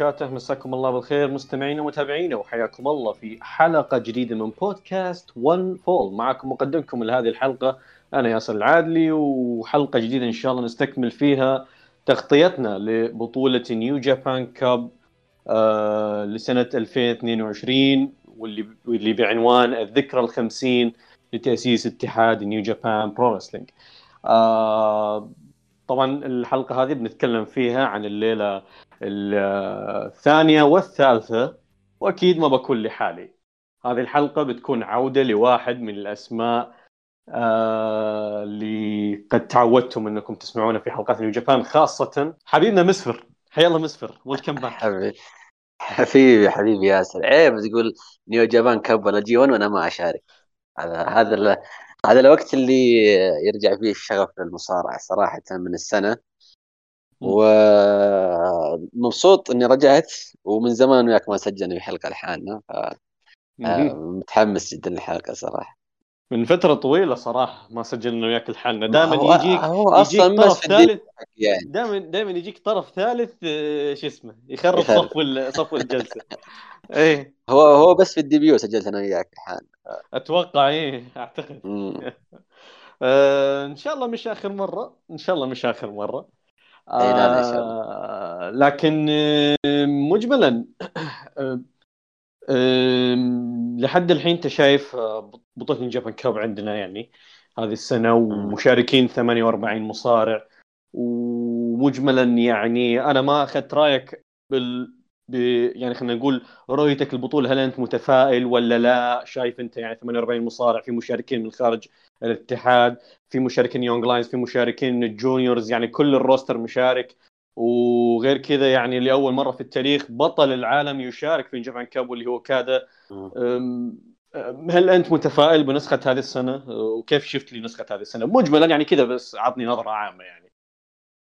وبركاته. مساكم الله بالخير مستمعينا ومتابعينا وحياكم الله في حلقة جديدة من بودكاست One Fall معكم مقدمكم لهذه الحلقة أنا ياسر العادلي وحلقة جديدة إن شاء الله نستكمل فيها تغطيتنا لبطولة New Japan Cup آه لسنة 2022 واللي واللي بعنوان الذكرى الخمسين لتأسيس اتحاد New Japan Pro Wrestling آه طبعا الحلقة هذه بنتكلم فيها عن الليلة الثانية والثالثة وأكيد ما بكون لحالي. هذه الحلقة بتكون عودة لواحد من الأسماء آه اللي قد تعودتم إنكم تسمعونه في حلقات New Japan خاصة حبيبنا مسفر. حيا الله مسفر. welcome back حبيبي. حبيبي حبيبي ياسر. عيب تقول New Japan Cup ولا G1 وأنا ما أشارك. هذا هذا هذا الوقت اللي يرجع فيه الشغف للمصارعة صراحة من السنة. ومبسوط إني رجعت ومن زمان وياك ما سجلنا في حلقة لحالنا ف متحمس جدا للحلقة صراحة. من فترة طويلة صراحة ما سجلنا وياك لحالنا دائما يجيك هو أصلا يجيك طرف ثالث يعني. دائما دائما يجيك طرف ثالث آه، شو اسمه يخرب. صفو صفو الجلسة. إيه. هو هو بس في الديبيو سجلت أنا وياك لحالنا أتوقع إيه أعتقد. آه إن شاء الله مش آخر مرة. إن شاء الله مش آخر مرة. آه لكن آه، مجملا آه، لحد الحين أنت شايف بطولة جابان كاب عندنا يعني هذه السنة ومشاركين 48 مصارع ومجملا يعني أنا ما أخذت رأيك بال ب... يعني خلينا نقول رؤيتك البطولة هل أنت متفائل ولا لا؟ شايف أنت يعني 48 مصارع في مشاركين من خارج الاتحاد في مشاركين young lions في مشاركين ال juniors يعني كل ال roster مشارك. وغير كذا يعني لأول مرة في التاريخ بطل العالم يشارك في Japan Cup واللي هو أوكادا. هل أنت متفائل بنسخة هذه السنة؟ وكيف شفت لي نسخه هذه السنة؟ مجملا يعني كذا بس عطني نظرة عامة يعني.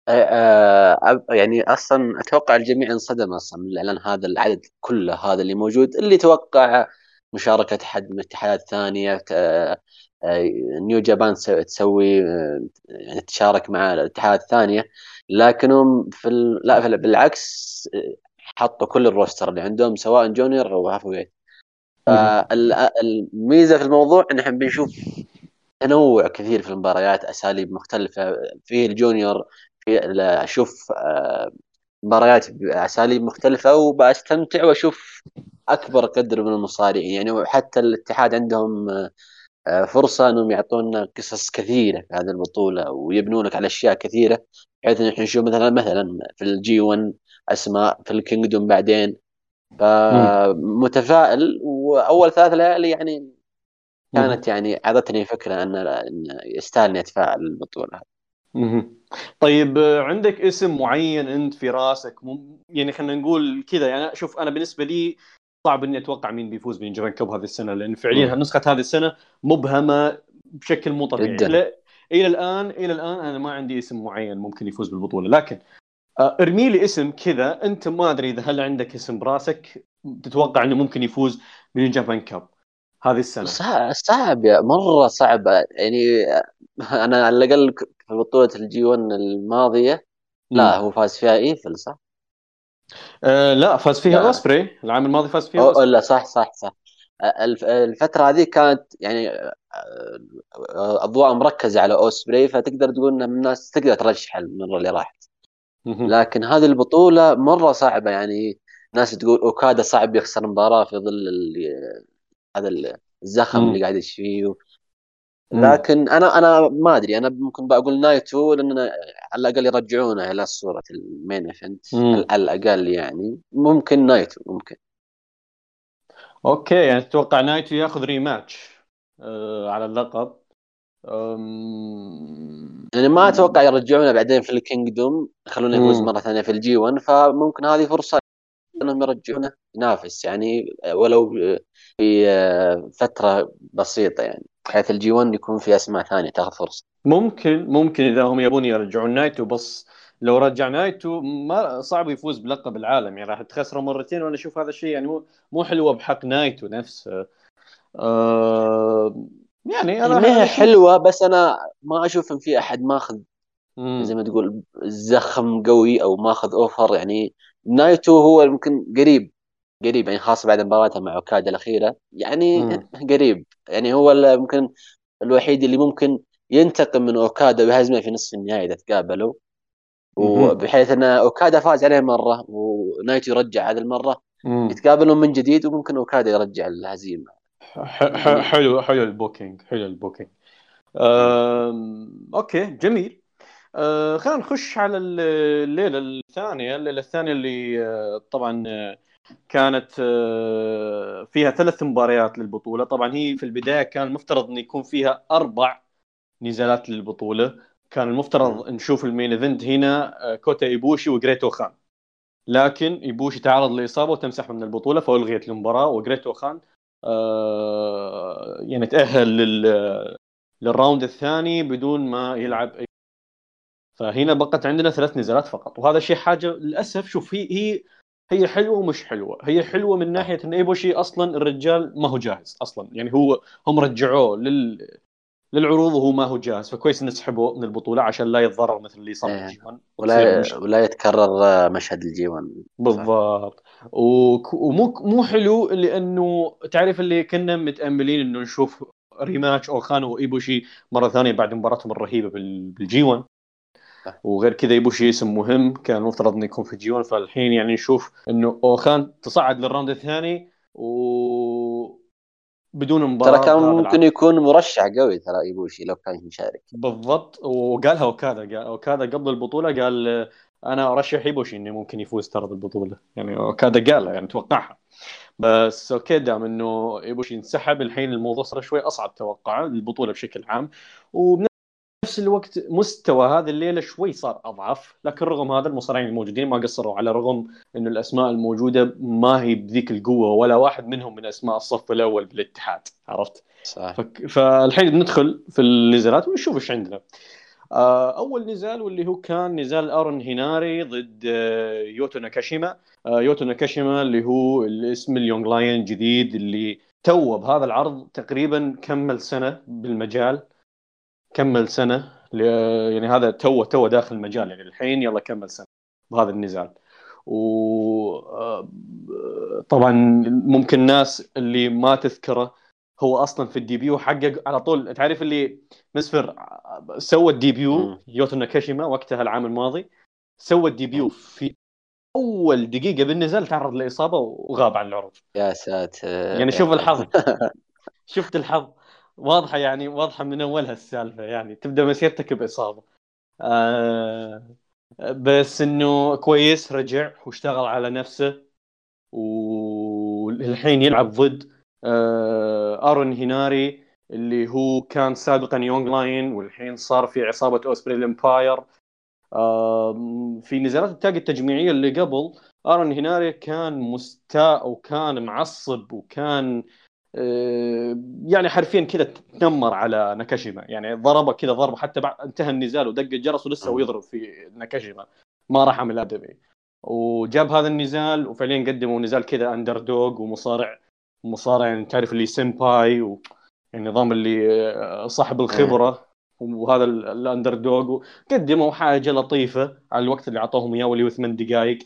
آه، يعني أصلا أتوقع الجميع انصدم أصلا من الإعلان هذا العدد كله هذا اللي موجود اللي توقع مشاركة حد من الاتحادات الثانية آه، آه، New Japan تس- تسوي يعني تشارك مع الاتحادات الثانية لكنهم في ال... لا في ال- بالعكس حطوا كل ال roster اللي عندهم سواء junior أو heavyweight. فالميزه في الموضوع إن إحنا بنشوف تنوع كثير في المباريات أساليب مختلفة في ال junior أشوف آه، مباريات بأساليب مختلفة وبستمتع وأشوف أكبر قدر من المصارعين. يعني وحتى الاتحاد عندهم آه، فرصة أنهم يعطونا قصص كثيرة في هذه البطولة ويبنونك على أشياء كثيرة بحيث إن إحنا نشوف مثلا مثلا في ال G1 أسماء في ال Kingdom بعدين. فمتفائل وأول ثلاث ليالي يعني كانت يعني أعطتني فكرة أن يستاهل إني اتفاعل البطوله مهم. طيب آه، عندك اسم معين انت في راسك؟ مم... يعني خلينا نقول كذا. يعني شوف أنا بالنسبة لي صعب إني أتوقع مين بيفوز بجابان كاب هذه السنة لأن فعليا. نسخة هذه السنة مبهمة بشكل مو طبيعي. جداً. لا- إلى الآن إلى الآن أنا ما عندي اسم معين ممكن يفوز بالبطولة. لكن آه، ارمي لي اسم كذا أنت ما أدري إذا هل عندك اسم براسك تتوقع إنه ممكن يفوز بال Japan Cup هذه السنة؟ صعب صعب يا مرة صعب. يعني أنا على الأقل في بطولة ال G1 الماضية لا هو فاز فيها إيفل صح؟ آه لا فاز فيها لا. أوسبري العام الماضي فاز فيها أو أوسبري لا صح صح صح الف- الفترة هذه كانت يعني آه، أضواء مركزة على أوسبري فتقدر تقول إن الناس تقدر ترشح المرة اللي راحت. لكن هذه البطولة مرة صعبة يعني ناس تقول أوكادا صعب يخسر مباراة في ظل هذا ال- الزخم. اللي قاعد يعيش فيه مم. لكن أنا أنا ما أدري أنا ممكن بقول نايتو لأن على الأقل يرجعونه إلى صورة ال main event. على الأقل يعني. ممكن نايتو ممكن. okay يعني تتوقع نايتو ياخذ rematch آه على اللقب. أم... يعني ما أتوقع يرجعونه بعدين في ال Kingdom يخلونه يفوز مم. مرة ثانية في ال G1 فممكن هذه فرصة إنهم يرجعونه ينافس يعني ولو في فترة بسيطة يعني. بحيث ال G1 يكون في أسماء ثانية تاخذ فرصة. ممكن ممكن إذا هم يبون يرجعون نايتو بس لو رجع نايتو ما صعب يفوز بلقب العالم. يعني راح تخسره مرتين وأنا أشوف هذا الشيء يعني مو مو حلوة بحق نايتو نفسه. آه يعني أنا ما هي حلوة بس أنا ما أشوف إن في أحد ماخذ زي ما تقول زخم قوي أو ماخذ over. يعني نايتو هو يمكن قريب قريب يعني خاصة بعد مباراته مع أوكادا الأخيرة. يعني مم. قريب. يعني هو ممكن الوحيد اللي ممكن ينتقم من أوكادا ويهزمه في نصف النهائي إذا تقابلوا. وبحيث إن أوكادا فاز عليه مرة ونايتو يرجع هذه المرة. مم. يتقابلون من جديد وممكن أوكادا يرجع الهزيمة. ح- حلو حلو ال booking حلو ال booking. Okay جميل. أه خلينا نخش على الليلة الثانية. الليلة الثانية اللي أه، طبعا أه، كانت أه، فيها ثلاث مباريات للبطولة. طبعا هي في البداية كان المفترض إن يكون فيها أربع نزالات للبطولة. كان المفترض نشوف ال main event هنا أه، كوتا إيبوشي وجريت أوخان. لكن إيبوشي تعرض لإصابة وتمسح من البطولة فالغيت المباراة وجريت أوخان آه، يعني تأهل لل لل round الثاني بدون ما يلعب اي فهنا بقت عندنا ثلاث نزالات فقط. وهذا شيء حاجة للأسف. شوف هي هي هي حلوة ومش حلوة. هي حلوة من ناحية إن إيبوشي أصلا الرجال ما هو جاهز أصلا. يعني هو هم رجعوه لل للعروض وهو ما هو جاهز. فكويس ان سحبوه من البطولة عشان لا يتضرر مثل اللي صار. في 1 ولا ولا يتكرر آه، مشهد ال G1 بالضبط ومو مو حلو لأنه تعرف اللي كنا متأملين إنه نشوف rematch اوخان وايبوشي مرة ثانية بعد مباراتهم الرهيبة بال- بال G1 صح. وغير كذا ايبوشي اسم مهم كان المفترض إنه يكون في 1 فالحين يعني نشوف إنه أوخان تصعد لل round الثاني و بدون مباراة ترى كان ممكن. يكون مرشح قوي ترى ايبوشي لو كان مشارك. بالضبط وقالها أوكادا قال أوكادا قبل البطولة قال أنا أرشح ايبوشي إنه ممكن يفوز ترى بالبطولة. يعني أوكادا قالها يعني توقعها. بس okay دام إنه ايبوشي انسحب الحين الموضوع صار شوي أصعب توقعه البطوله بشكل عام. وبنفس الوقت مستوى هذه الليلة شوي صار أضعف لكن رغم هذا المصارعين الموجودين ما قصروا على رغم إنه الأسماء الموجودة ما هي بذيك القوة ولا واحد منهم من أسماء الصف الأول بالاتحاد عرفت؟ صح فك... فالحين بندخل في النزالات ونشوف إيش عندنا. آه، أول نزال واللي هو كان نزال ارون هيناري ضد آه، يوتو ناكاشيما. آه، يوتو ناكاشيما اللي هو الاسم ال young lion جديد اللي تو بهذا العرض تقريبا كمل سنة بالمجال. كمل سنة يعني هذا تو تو داخل المجال يعني الحين يلا كمل سنة بهذا النزال. و آه، طبعا ممكن الناس اللي ما تذكره هو أصلا في ال debut حقه على طول. تعرف اللي مسفر سوى ال debut. يوتو ناكاشيما وقتها العام الماضي سوى ال debut في أول دقيقة بالنزال تعرض لإصابة وغاب عن العروض. يا ساتر. يعني شوف الحظ. شفت الحظ. واضحة يعني واضحة من أولها السالفة يعني تبدأ مسيرتك بإصابة. آه بس إنه كويس رجع واشتغل على نفسه والحين يلعب ضد آه أرون هيناري اللي هو كان سابقا young lion والحين صار في عصابة اوسبري ال Empire آه في نزالات ال tag التجميعية اللي قبل أرون هيناري كان مستاء وكان معصب وكان آه، يعني حرفيا كذا تنمر على ناكاشيما يعني ضربه كذا ضربه حتى بعد انتهى النزال ودق الجرس ولسه هو يضرب في ناكاشيما ما رحم الادمي وجاب هذا النزال وفعليا قدموا نزال كذا underdog ومصارع مصارع يعني تعرف اللي senpai و يعني النظام اللي آه، صاحب الخبرة وهذا ال- ال underdog قدموا حاجة لطيفة على الوقت اللي أعطوهم إياه واللي هو ثمان دقائق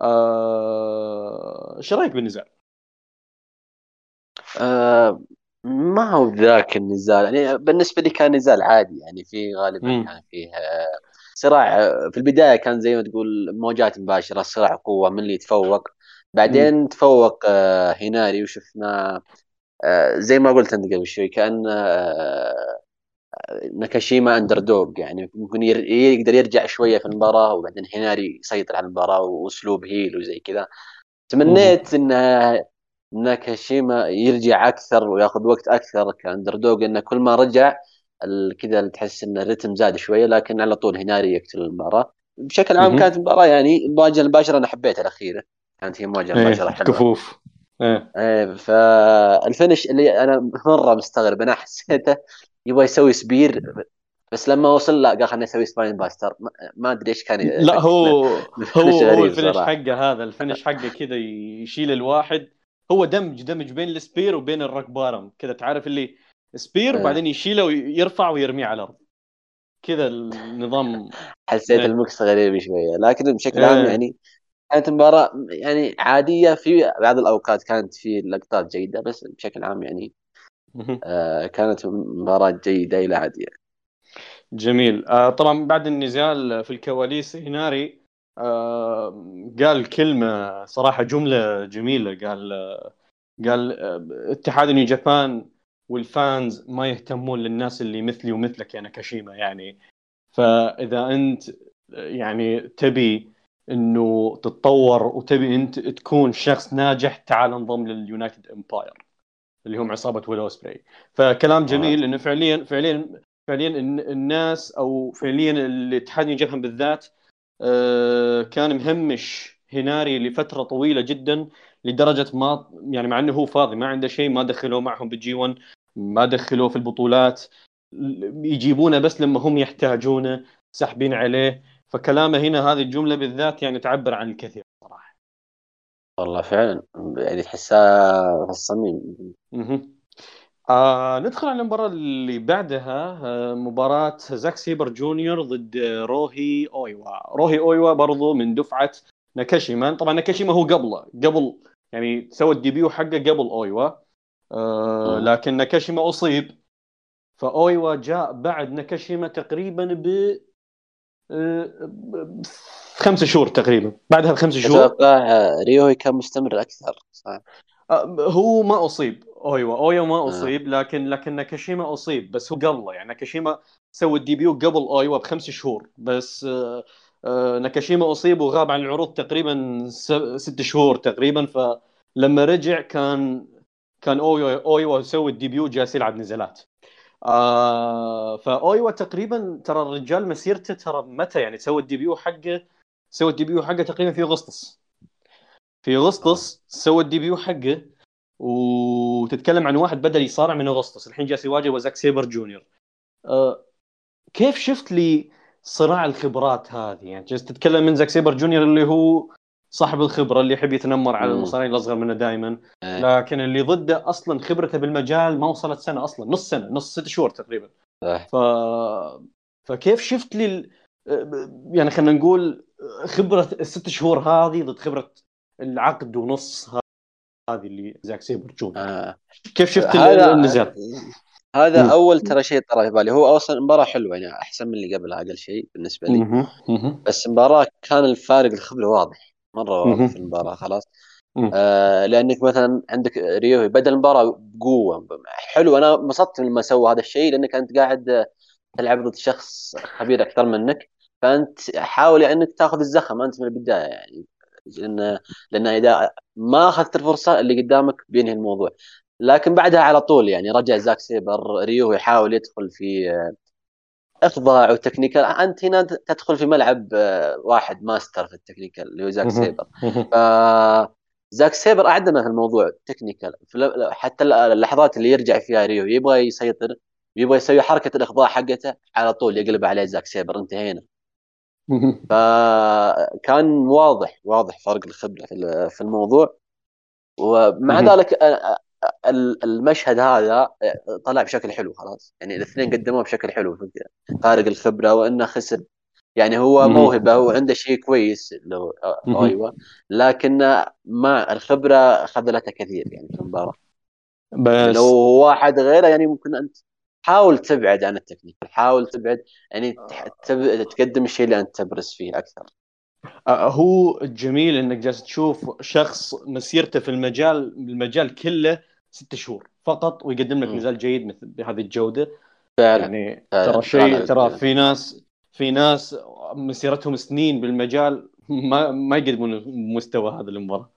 آه، إيش رأيك بالنزال؟ آه ما هو ذاك النزال يعني بالنسبة لي كان نزال عادي يعني في غالبا. كان فيه آه، صراع آه، في البداية كان زي ما تقول مواجهات مباشرة صراع قوة من اللي يتفوق. بعدين تفوق آه، هيناري وشفنا زي ما قلت أنت قبل شوي كأن ناكاشيما underdog يعني ممكن يقدر يرجع شوية في المباراة وبعدين هيناري يسيطر على المباراة وأسلوب heel وزي كذا. تمنيت ان ناكاشيما يرجع أكثر وياخذ وقت أكثر. ك underdog إنه كل ما رجع كذا تحس إن الرتم زاد شوية لكن على طول هيناري يقتل المباراة. بشكل عام. كانت مباراه يعني المواجهه المباشره أنا حبيتها الأخيرة. كانت هي مواجهه مباشره إيه حلوة. كفوف. إيه. فال finish اللي أنا مرة مستغرب أنا حسيته يبغى يسوي spear بس لما وصل لا قال خليني أسوي spinebuster ما- أدري إيش كان لا هو هو هو ال finish. حقه هذا. ال finish حقه كذا يشيل الواحد. هو دمج دمج بين ال spear وبين ال Rock Bottom كذا تعرف اللي spear إيه. وبعدين يشيله ويرفع ويرميه على الأرض كذا النظام حسيت إيه. ال mix غريب شوية لكن بشكل عام إيه. يعني كانت مباراة يعني عادية في بعض الأوقات كانت في لقطات جيدة بس بشكل عام يعني. آه كانت مباراة جيدة إلى حد يعني جميل آه طبعا بعد النزال في الكواليس هناري قال كلمة صراحة جملة جميلة. قال آه قال آه اتحاد نيو جابان وال fans ما يهتمون للناس اللي مثلي ومثلك يا ناكاشيما يعني. فإذا أنت يعني تبي إنه تتطور وتبي أنت تكون شخص ناجح تعال انضم لل United Empire اللي هم عصابة ويل اوسبري. فكلام جميل لأنه فعليا فعليا فعليا الن- الناس أو فعليا الاتحاد يجيبهم بالذات آه، كان مهمش هناري لفترة طويلة جدا لدرجة ما يعني مع إنه هو فاضي ما عنده شيء ما دخلوه معهم بال G1 ما دخلوه في البطولات يجيبونه بس لما هم يحتاجونه ساحبين عليه. فكلامه هنا هذه الجملة بالذات يعني تعبر عن الكثير صراحة. والله فعلا يعني تحسها في الصميم. آه ندخل على المباراة اللي بعدها آه مباراة زاك سيبر جونيور ضد روهي أويوا. روهي أويوا برضو من دفعة ناكاشيما. طبعا ناكاشيما هو قبله قبل يعني سوى الديبيو حقه قبل أويوا. آه مم. لكن ناكاشيما أصيب. فأويوا جاء بعد ناكاشيما تقريبا ب آه، خمسة شهور تقريبا. بعدها بخمس شهور. أتوقع آه، ريوهي كان مستمر أكثر صح. آه، هو ما أصيب. اويوا اويوا ما آه. أصيب لكن لكن ناكاشيما أصيب بس هو قبله يعني ناكاشيما سوى ال debut قبل اويوا بخمس شهور بس آه، آه، ناكاشيما أصيب وغاب عن العروض تقريبا ست شهور تقريبا فلما رجع كان كان اويوا اويوا يسوي ال debut جالس يلعب نزالات آه فاويوا تقريبا ترى الرجال مسيرته ترى متى؟ يعني سوى ال debut حقه سوى ال debut حقه تقريبا في أغسطس. في أغسطس سوى ال debut حقه وتتكلم عن واحد بدا يصارع من أغسطس الحين جالس يواجه وزاك سيبر جونيور أه كيف شفت لي صراع الخبرات هذه يعني جالس تتكلم من زاك سيبر جونيور اللي هو صاحب الخبرة اللي يحب يتنمر على. المصارعين الأصغر منه دائما إيه. لكن اللي ضده أصلا خبرته بالمجال ما وصلت سنة أصلا نص سنة نص ست شهور تقريبا. ف فكيف شفت لي ال... يعني خلينا نقول خبرة الست شهور هذه ضد خبرة العقد ونص هذه اللي زاك سيبر جونيور آه. كيف شفت هذا النزال؟ هذا مم. أول ترى شيء طرى في بالي هو أصلا مباراة حلوة يعني أحسن من اللي قبلها أقل شيء بالنسبة لي مهم. مهم. بس مباراة كان الفارق الخبره واضح مرة. واضح في المباراة خلاص مم. آه لأنك مثلا عندك ريوهي بدا المباراة بقوة حلو أنا انبسطت لما سوى هذا الشيء لأنك أنت قاعد تلعب ضد شخص خبير أكثر منك فأنت حاول يعني إنك تاخذ الزخم أنت من البداية يعني لأن لأن إذا ما أخذت الفرصة اللي قدامك بينهي الموضوع لكن بعدها على طول يعني رجع زاك سيبر ريو يحاول يدخل في آه، إخضاع و technical أنت هنا تدخل في ملعب آه، واحد ماستر في ال technical اللي هو زاك. سيبر. ف زاك سيبر اعدمه في الموضوع technical حتى اللحظات اللي يرجع فيها ريو يبغى يسيطر يبغى يسوي حركة الإخضاع حقته على طول يقلب عليه زاك سيبر انتهينا. فكان واضح واضح فرق الخبرة في ال- في الموضوع. ومع. ذلك ال- المشهد هذا طلع بشكل حلو خلاص. يعني الاثنين قدموه بشكل حلو فارق الخبرة وإنه خسر. يعني هو. موهبة وعنده شيء كويس لو. أيوه. لكن مع الخبرة خذلته كثير يعني في المباراة. بس لو واحد غيره يعني ممكن أنت حاول تبعد عن التكنيك حاول تبعد يعني تح- تب- تقدم الشيء اللي انت تبرز فيه أكثر آه، هو الجميل إنك جالس تشوف شخص مسيرته في المجال المجال كله ست شهور فقط ويقدم لك. نزال جيد مثل بهذه الجودة فعلا يعني فعلا. ترى شيء. ترى في ناس في ناس مسيرتهم سنين بالمجال ما ما يقدمون مستوى هذا المباراه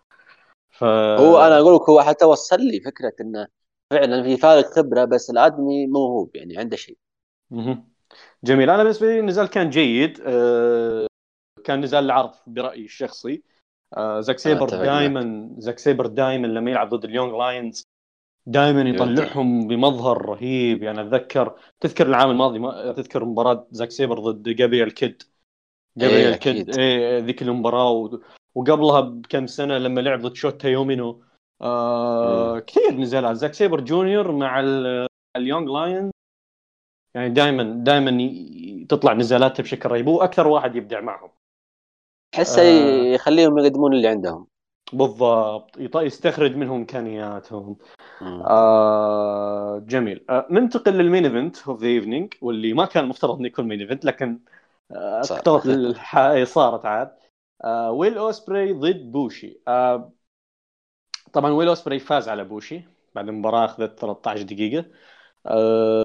ف هو أنا أقول لك هو حتى وصل لي فكرة إنه فعلا في فارق خبرة بس الأدمي موهوب يعني عنده شيء. جميل. أنا بالنسبة لي النزال كان جيد. آه، كان نزال العرض برأيي الشخصي. آه، زاك سيبر. دائما زاك سيبر دائما لما يلعب ضد ال young lions دائما يطلعهم بمظهر رهيب. يعني أتذكر تذكر العام الماضي ما تذكر مباراة زاك سيبر ضد جابرييل كيد. جابرييل إيه، كيد. إيه ذيك المباراة. و... وقبلها بكم سنة لما لعب ضد شوتا يومينو آه كثير نزالات زاك سيبر جونيور مع ال- ال young lion يعني دائما دائما تطلع نزالاته بشكل رهيب. هو أكثر واحد يبدع معهم. تحسه آه. يخليهم يقدمون اللي عندهم. بالضبط. يستخرج منهم إمكانياتهم. آه جميل. آه ننتقل لل main event of the evening واللي ما كان المفترض إنه يكون main event لكن آه صارت عاد. آه ويل أوسبري ضد بوشي. آه طبعا ويل اوسبري فاز على بوشي بعد مباراه أخذت 13 دقيقة. آه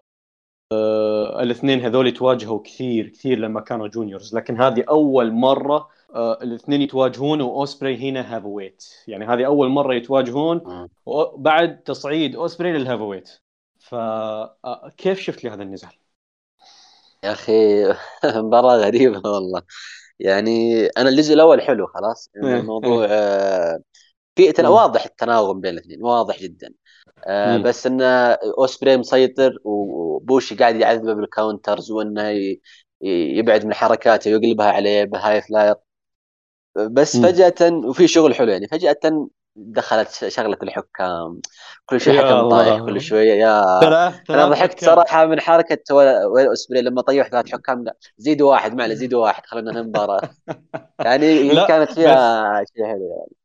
آه الاثنين هذول تواجهوا كثير كثير لما كانوا juniors لكن هذه أول مرة آه الاثنين يتواجهون وأوسبري هنا heavyweight يعني هذه أول مرة يتواجهون بعد تصعيد أوسبري لل heavyweight فكيف شفت لي هذا النزال؟ يا أخي مباراة غريبة والله. يعني أنا الجزء الأول حلو خلاص. إيه، الموضوع. آه في واضح التناغم بين الاثنين واضح جدا. آه بس انه اوسبري مسيطر وبوشي قاعد يعذبه بال counters وإنه يبعد من حركاته ويقلبها عليه ب high flyer بس فجأة وفي شغل حلو يعني فجأة دخلت شغلة الحكام. كل شوي حكم طايح كل شوية يا أنا ضحكت صراحة من حركة ويل اسبري لما طيح ثلاث حكام لا زيدوا واحد معنا زيدوا واحد ننهي المباراة يعني كانت فيها شيء حلو يعني.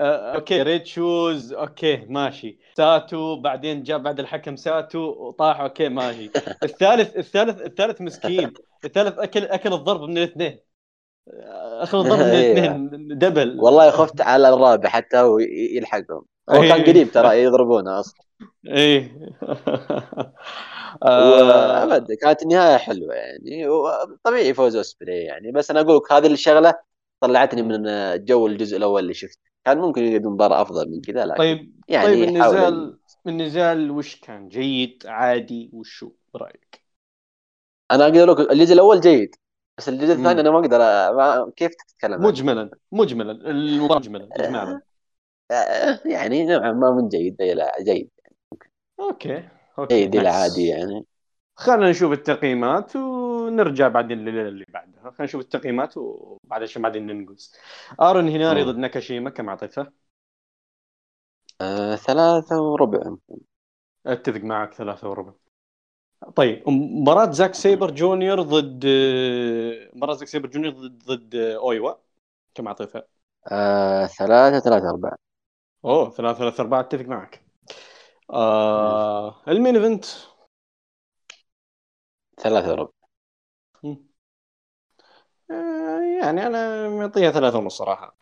okay. Red Shoes okay ماشي. ساتو بعدين جاء بعد الحكم ساتو وطاح okay ماشي. الثالث الثالث الثالث مسكين. الثالث أكل أكل الضرب من الاثنين. أخذ الضرب من إيه. الاثنين double. والله خفت على الرابع حتى هو يلحقهم. هو كان إيه. قريب ترى يضربونه أصلا. إيه. ابد كانت النهاية حلوة يعني. طبيعي فوز أوسبري يعني. بس أنا أقول لك هذه الشغلة طلعتني من جو الجزء الأول اللي شفته. كان ممكن يقدم مباراة أفضل من كذا لكن طيب يعني طيب النزال النزال وش كان؟ جيد عادي وشو برأيك؟ أنا أقدر أقول لك الجزء الأول جيد بس الجزء الثاني أنا ما أقدر ما كيف تتكلم مجملا مجملا المباراة مجملا اجمالا آه، يعني نوعا ما من جيد جيد. okay okay جيد إلى عادي يعني. خلينا نشوف التقييمات ونرجع بعدين لليله اللي بعدها. خلينا نشوف التقييمات وبعد عشان بعدين ننقز. آرون هناري ضد ناكاشيما كم اعطيته؟ آه، ثلاثة وربع أتفق معك ثلاثة وربع. طيب مباراة زاك سيبر جونيور ضد مباراة زاك سيبر جونيور ضد ضد أويوا كم اعطيتها؟ آه، ثلاثة ثلاثة أربعة. أوه ثلاثة ثلاثة أربعة أتفق معك. آه ال main event؟ ثلاثة وربع آه يعني أنا معطيها ثلاثة ونص صراحة.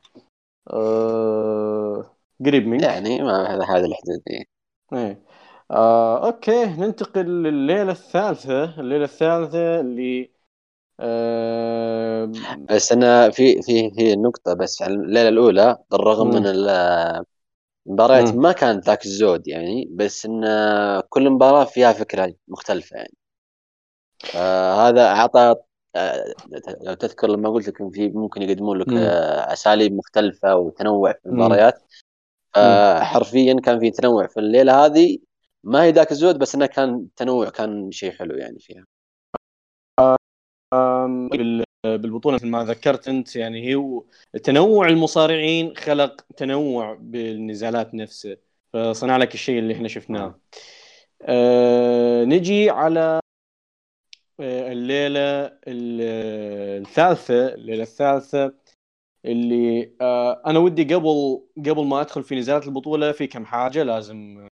آه قريب منك. يعني ما هذا هذا الحدود إيه. آه، أوكي ننتقل لليلة الثالثة. الليلة الثالثة اللي آه... بس أنا في في في نقطة بس على الليلة الأولى بالرغم. من المباريات ما كانت ذاك الزود يعني بس إن كل مباراة فيها فكرة مختلفة يعني. آه هذا أعطى لو تذكر لما قلت لك في ممكن يقدمون لك آه أساليب مختلفة وتنوع في المباريات. آه حرفيا كان في تنوع في الليلة هذه. ما هي ذاك الزود بس إنه كان تنوع كان شيء حلو يعني فيها. بالبطولة مثل ما ذكرت أنت يعني هي تنوع المصارعين خلق تنوع بالنزالات نفسه. فصنع لك الشيء اللي إحنا شفناه. أه نجي على الليلة الثالثة الليلة الثالثة اللي أه أنا ودي قبل قبل ما أدخل في نزالات البطولة في كم حاجة لازم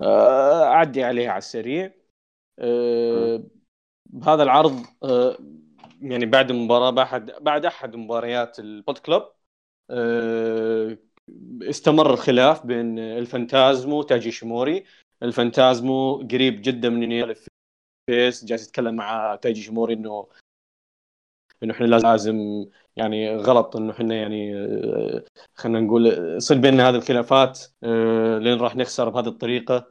آه، أعدي عليها على السريع. آه، بهذا العرض آه، يعني بعد المباراة بعد بعد أحد مباريات ال Bullet Club استمر الخلاف بين الفانتازمو وتايجي إيشيموري. الفانتازمو قريب جدا من إنه face جالس يتكلم مع تايجي إيشيموري انه إنه إحنا لازم يعني غلط إنه إحنا يعني آه، خلينا نقول يصير بيننا هذه الخلافات آه، لين راح نخسر بهذه الطريقة.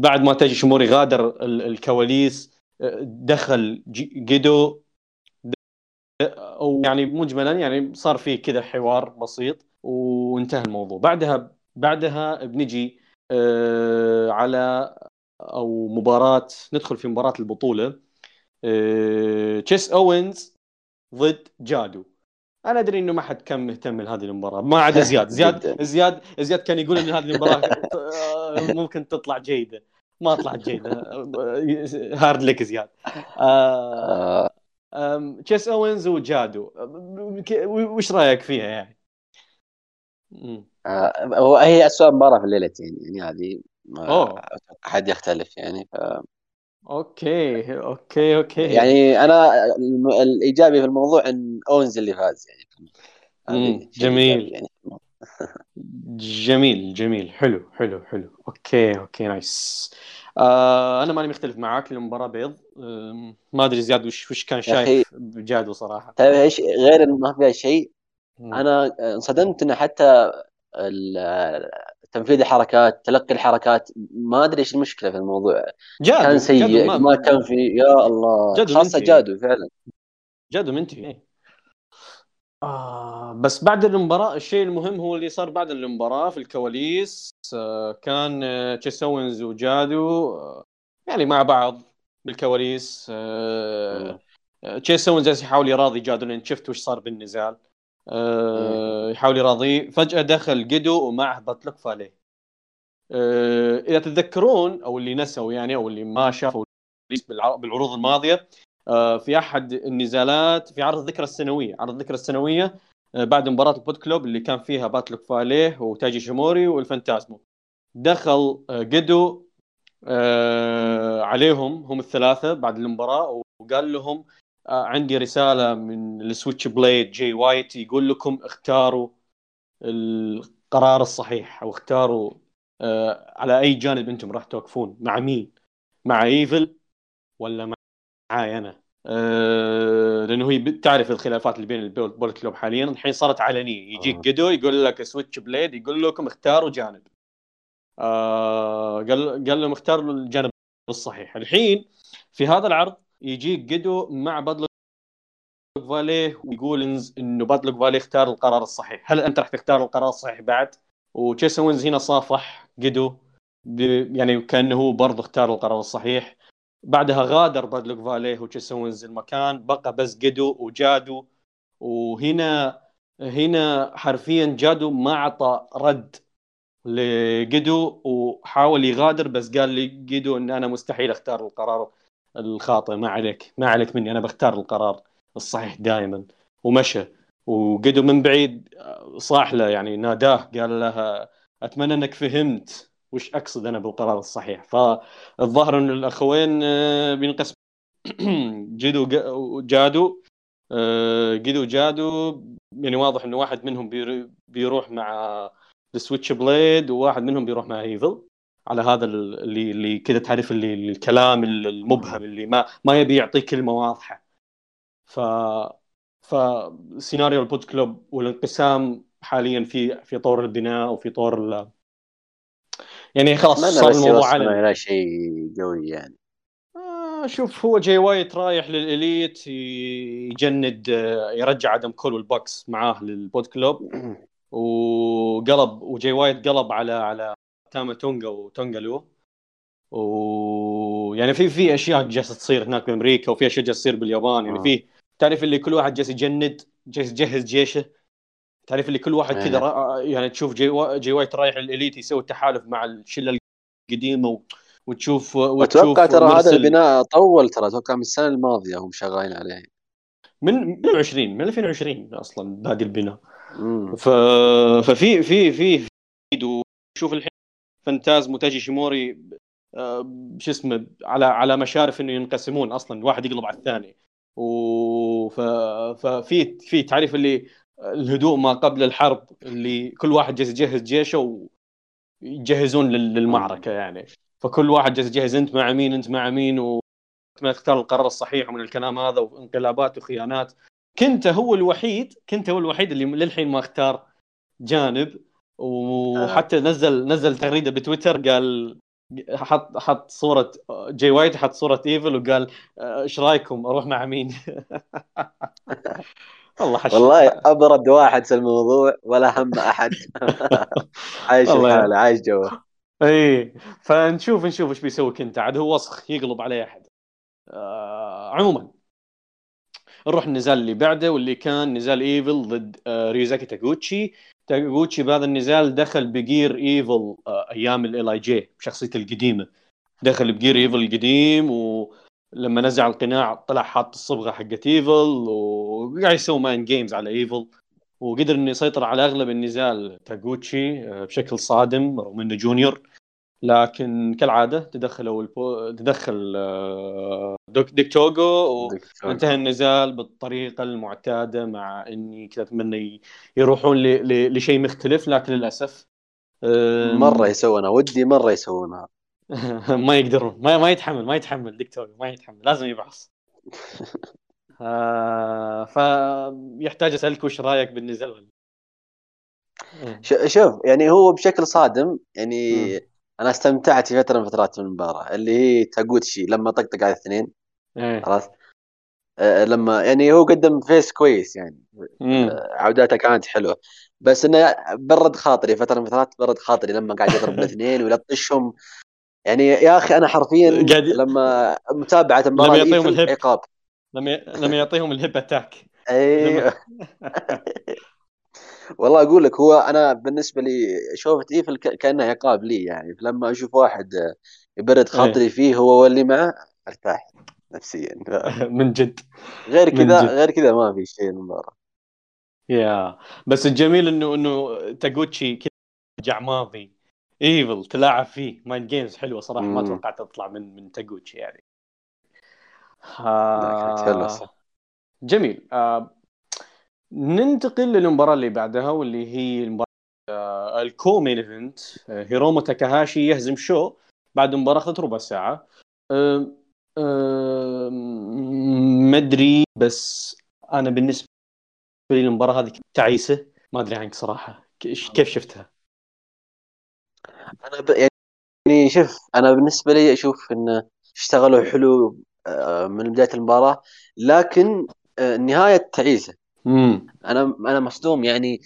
بعد ما تاجي شموري غادر الكواليس آه، دخل جيدو. أو يعني مجملا يعني صار في كذا حوار بسيط وانتهى الموضوع. بعدها بعدها بنجي على أو مباراة ندخل في مباراة البطولة. تشيس أوينز ضد جادو. أنا أدري إنه ما حد كان مهتم لهذه المباراة. ما عدا زياد. زياد زياد زياد كان يقول إن هذه المباراة ممكن تطلع جيدة. ما طلعت جيدة. hard luck زياد. آه آه، تشيس أوينز وجادو. وش رأيك فيها يعني؟ آه، هو هي اسوء مباراة في الليلتين يعني هذه ما اوه حد يختلف يعني ف... okay okay okay. يعني أنا الإيجابي في الموضوع إن أوينز اللي فاز يعني. مم. جميل. يعني. جميل جميل. حلو حلو حلو. okay okay nice. آه أنا ماني مختلف معاك المباراة بيض. ما أدري زياد وش وش كان شايف بجادو صراحة. تعرف إيش غير إنه ما فيها شيء. أنا انصدمت انه حتى ال- تنفيذ الحركات تلقي الحركات ما أدري إيش المشكلة في الموضوع. كان جادو جادو سيء ما ما كان في يا الله. جادو خاصة منتهي جادو فعلا. جادو منتهي إيه. آه بس بعد المباراة الشيء المهم هو اللي صار بعد المباراة في الكواليس. آه كان آه وجادو آه يعني مع بعض بالكواليس. آه. آه، جالس يحاول يراضي جادو لأن شفت وش صار بالنزال. آه يحاول يراضيه فجأة دخل جيدو ومعه باد لك فاليه آه إذا تتذكرون أو اللي نسوا يعني أو اللي ما شافوا بالع- بالعروض الماضية آه، في أحد النزالات في عرض الذكرى السنوية. عرض الذكرى السنوية آه، بعد مباراة ال Bullet Club اللي كان فيها باد لك فاليه وتايجي إيشيموري والفانتازمو. دخل آه، جيدو آه، عليهم هم الثلاثة بعد المباراة وقال لهم عندي رسالة من ال Switchblade جي وايت يقول لكم اختاروا القرار الصحيح أو اختاروا آه، على أي جانب أنتم راح توقفون مع مين؟ مع إيفل ولا معاي أنا؟ أه لأنه هي تعرف الخلافات اللي بين ال Bull- Bullet Club حاليا. الحين صارت علنية. يجيك آه. جيدو يقول لك Switchblade يقول لكم اختاروا جانب. أه قال قال لهم اختاروا الجانب الصحيح. الحين في هذا العرض يجيك جيدو مع باد لك فاليه ويقول إنه باد لك فاليه اختار القرار الصحيح. هل أنت راح تختار القرار الصحيح بعد؟ وتشيس أوينز هنا صافح جيدو يعني كأنه هو برضه اختار القرار الصحيح. بعدها غادر باد لك فاليه وتشيس أوينز المكان بقى بس جيدو وجادو. وهنا هنا حرفيا جادو ما اعطى رد لجدو وحاول يغادر بس قال لي جدو إن أنا مستحيل أختار القرار الخاطئ ما عليك ما عليك مني أنا بختار القرار الصحيح دائما. ومشى. وجدو من بعيد صاح له يعني ناداه قال له أتمنى أنك فهمت وش أقصد أنا بالقرار الصحيح. فالظاهر أن الأخوين آه، بينقسم جدو وجادو آه، جدو وجادو يعني واضح انه واحد منهم بير- بيروح مع ال Switchblade وواحد منهم بيروح مع ايفل على هذا ال- اللي اللي كذا تعرف اللي الكلام المبهم اللي ما ما يبي يعطي كلمة واضحة. ف فسيناريو ال Bullet Club والانقسام حاليا في في طور البناء وفي طور ال... يعني خلاص صار الموضوع علني إلى شيء قوي يعني. آه شوف هو جاي وايت رايح لل Elite يجند آه، يرجع آدم كول وال Bucks معاه لل Bullet Club. وقلب وجاي وايت قلب على على تاما تونجا وتانجا لوا ويعني في في أشياء جالسة تصير هناك بامريكا وفي أشياء جالسة تصير باليابان. يعني آه. في تعرف اللي كل واحد جالس يجند جالس يجهز جيشه؟ تعرف اللي كل واحد كذا إيه. را- يعني تشوف جاي, وا- جاي وايت رايح لل Elite يسوي تحالف مع الشلة القديمة و- وتشوف وتشوف أتوقع ترى هذا البناء طول ترى أتوقع من السنة الماضية هم شغالين عليه. من من 20 من 2020 أصلا بادي البناء. ف... ففي في في في وشوف الحين فانتازمو تاجي شيموري آه، شو اسمه على على مشارف إنه ينقسمون أصلا واحد يقلب على الثاني و. ففي في تعرف اللي الهدوء ما قبل الحرب اللي كل واحد جالس يجهز جيشه ويجهزون لل- للمعركة يعني فكل واحد جالس يجهز أنت مع مين أنت مع مين و ما تختار القرار الصحيح ومن الكلام هذا وانقلابات وخيانات كينتا هو الوحيد كينتا هو الوحيد اللي للحين ما اختار جانب وحتى نزل نزل تغريدة بتويتر قال حط حط صورة جاي وايت حط صورة إيفل وقال آه، إيش رأيكم؟ أروح مع مين؟ والله حش. والله أبرد واحد في الموضوع ولا هم أحد. عايش الحالة عايش جوه. إي فنشوف نشوف إيش بيسوي كينتا. عاد هو وسخ يقلب على أحد. آه عموما نروح النزال اللي بعده واللي كان نزال إيفل ضد آه ريوزاكي تاغوتشي. تاغوتشي بهذا النزال دخل ب gear إيفل آه أيام ال LIJ بشخصيته القديمة. دخل ب gear إيفل القديم ولما نزع القناع طلع حاط الصبغة حقت إيفل وقاعد يسوي mind games على إيفل. وقدر إنه يسيطر على أغلب النزال تاغوتشي آه، بشكل صادم رغم إنه جونيور لكن كالعادة تدخلوا البو... تدخل آه، دوك ديك توغو وانتهى النزال بالطريقة المعتادة مع إني كنت أتمنى يروحون ل... ل... لشيء مختلف لكن للأسف مرة يسوونها ودي مرة يسوونها. ما يقدرون ما ما يتحمل ما يتحمل ديك توغو ما يتحمل لازم يبعص آه فيحتاج أسألك وش رأيك بالنزال؟ شوف يعني هو بشكل صادم يعني م. أنا استمتعت في فترة من فترات المباراة اللي هي تاغوتشي لما طقطق على الاثنين إيه. عرفت؟ أه لما يعني هو قدم فيس كويس يعني أه عوداته كانت حلوة. بس إنه برد خاطري فترة من فترات برد خاطري لما قاعد يضرب الاثنين ويلطشهم. يعني يا أخي أنا حرفيا قاعد... لما متابعة المباراة لما يعطيهم الهب عقاب لما لما يعطيهم الهب أتاك. أيوه والله أقول لك هو أنا بالنسبة لي شوفت إيفل كأنه عقاب لي يعني. لما أشوف واحد يبرد إيه. خاطري فيه هو واللي معه أرتاح نفسيا. من جد. غير كذا غير كذا ما في شيء المباراه يا. بس الجميل إنه إنه تاغوتشي كذا رجع ماضي. إيفل تلاعب فيه. mind games حلوة صراحة ما توقعت تطلع من من تاغوتشي يعني. آه جميل. آه ننتقل للمباراة اللي بعدها واللي هي المباراة آه ال co-main event. آه هيرومو تاكاهاشي يهزم شو بعد مباراة اخذت ربع ساعة. أدري بس أنا بالنسبة لي المباراة هذه تعيسة. ما أدري عنك صراحة. كيف شفتها؟ أنا ب... يعني شوف أنا بالنسبة لي أشوف انه اشتغلوا حلو آه، من بداية المباراة. لكن النهايه تعيسة. أنا أنا مصدوم. يعني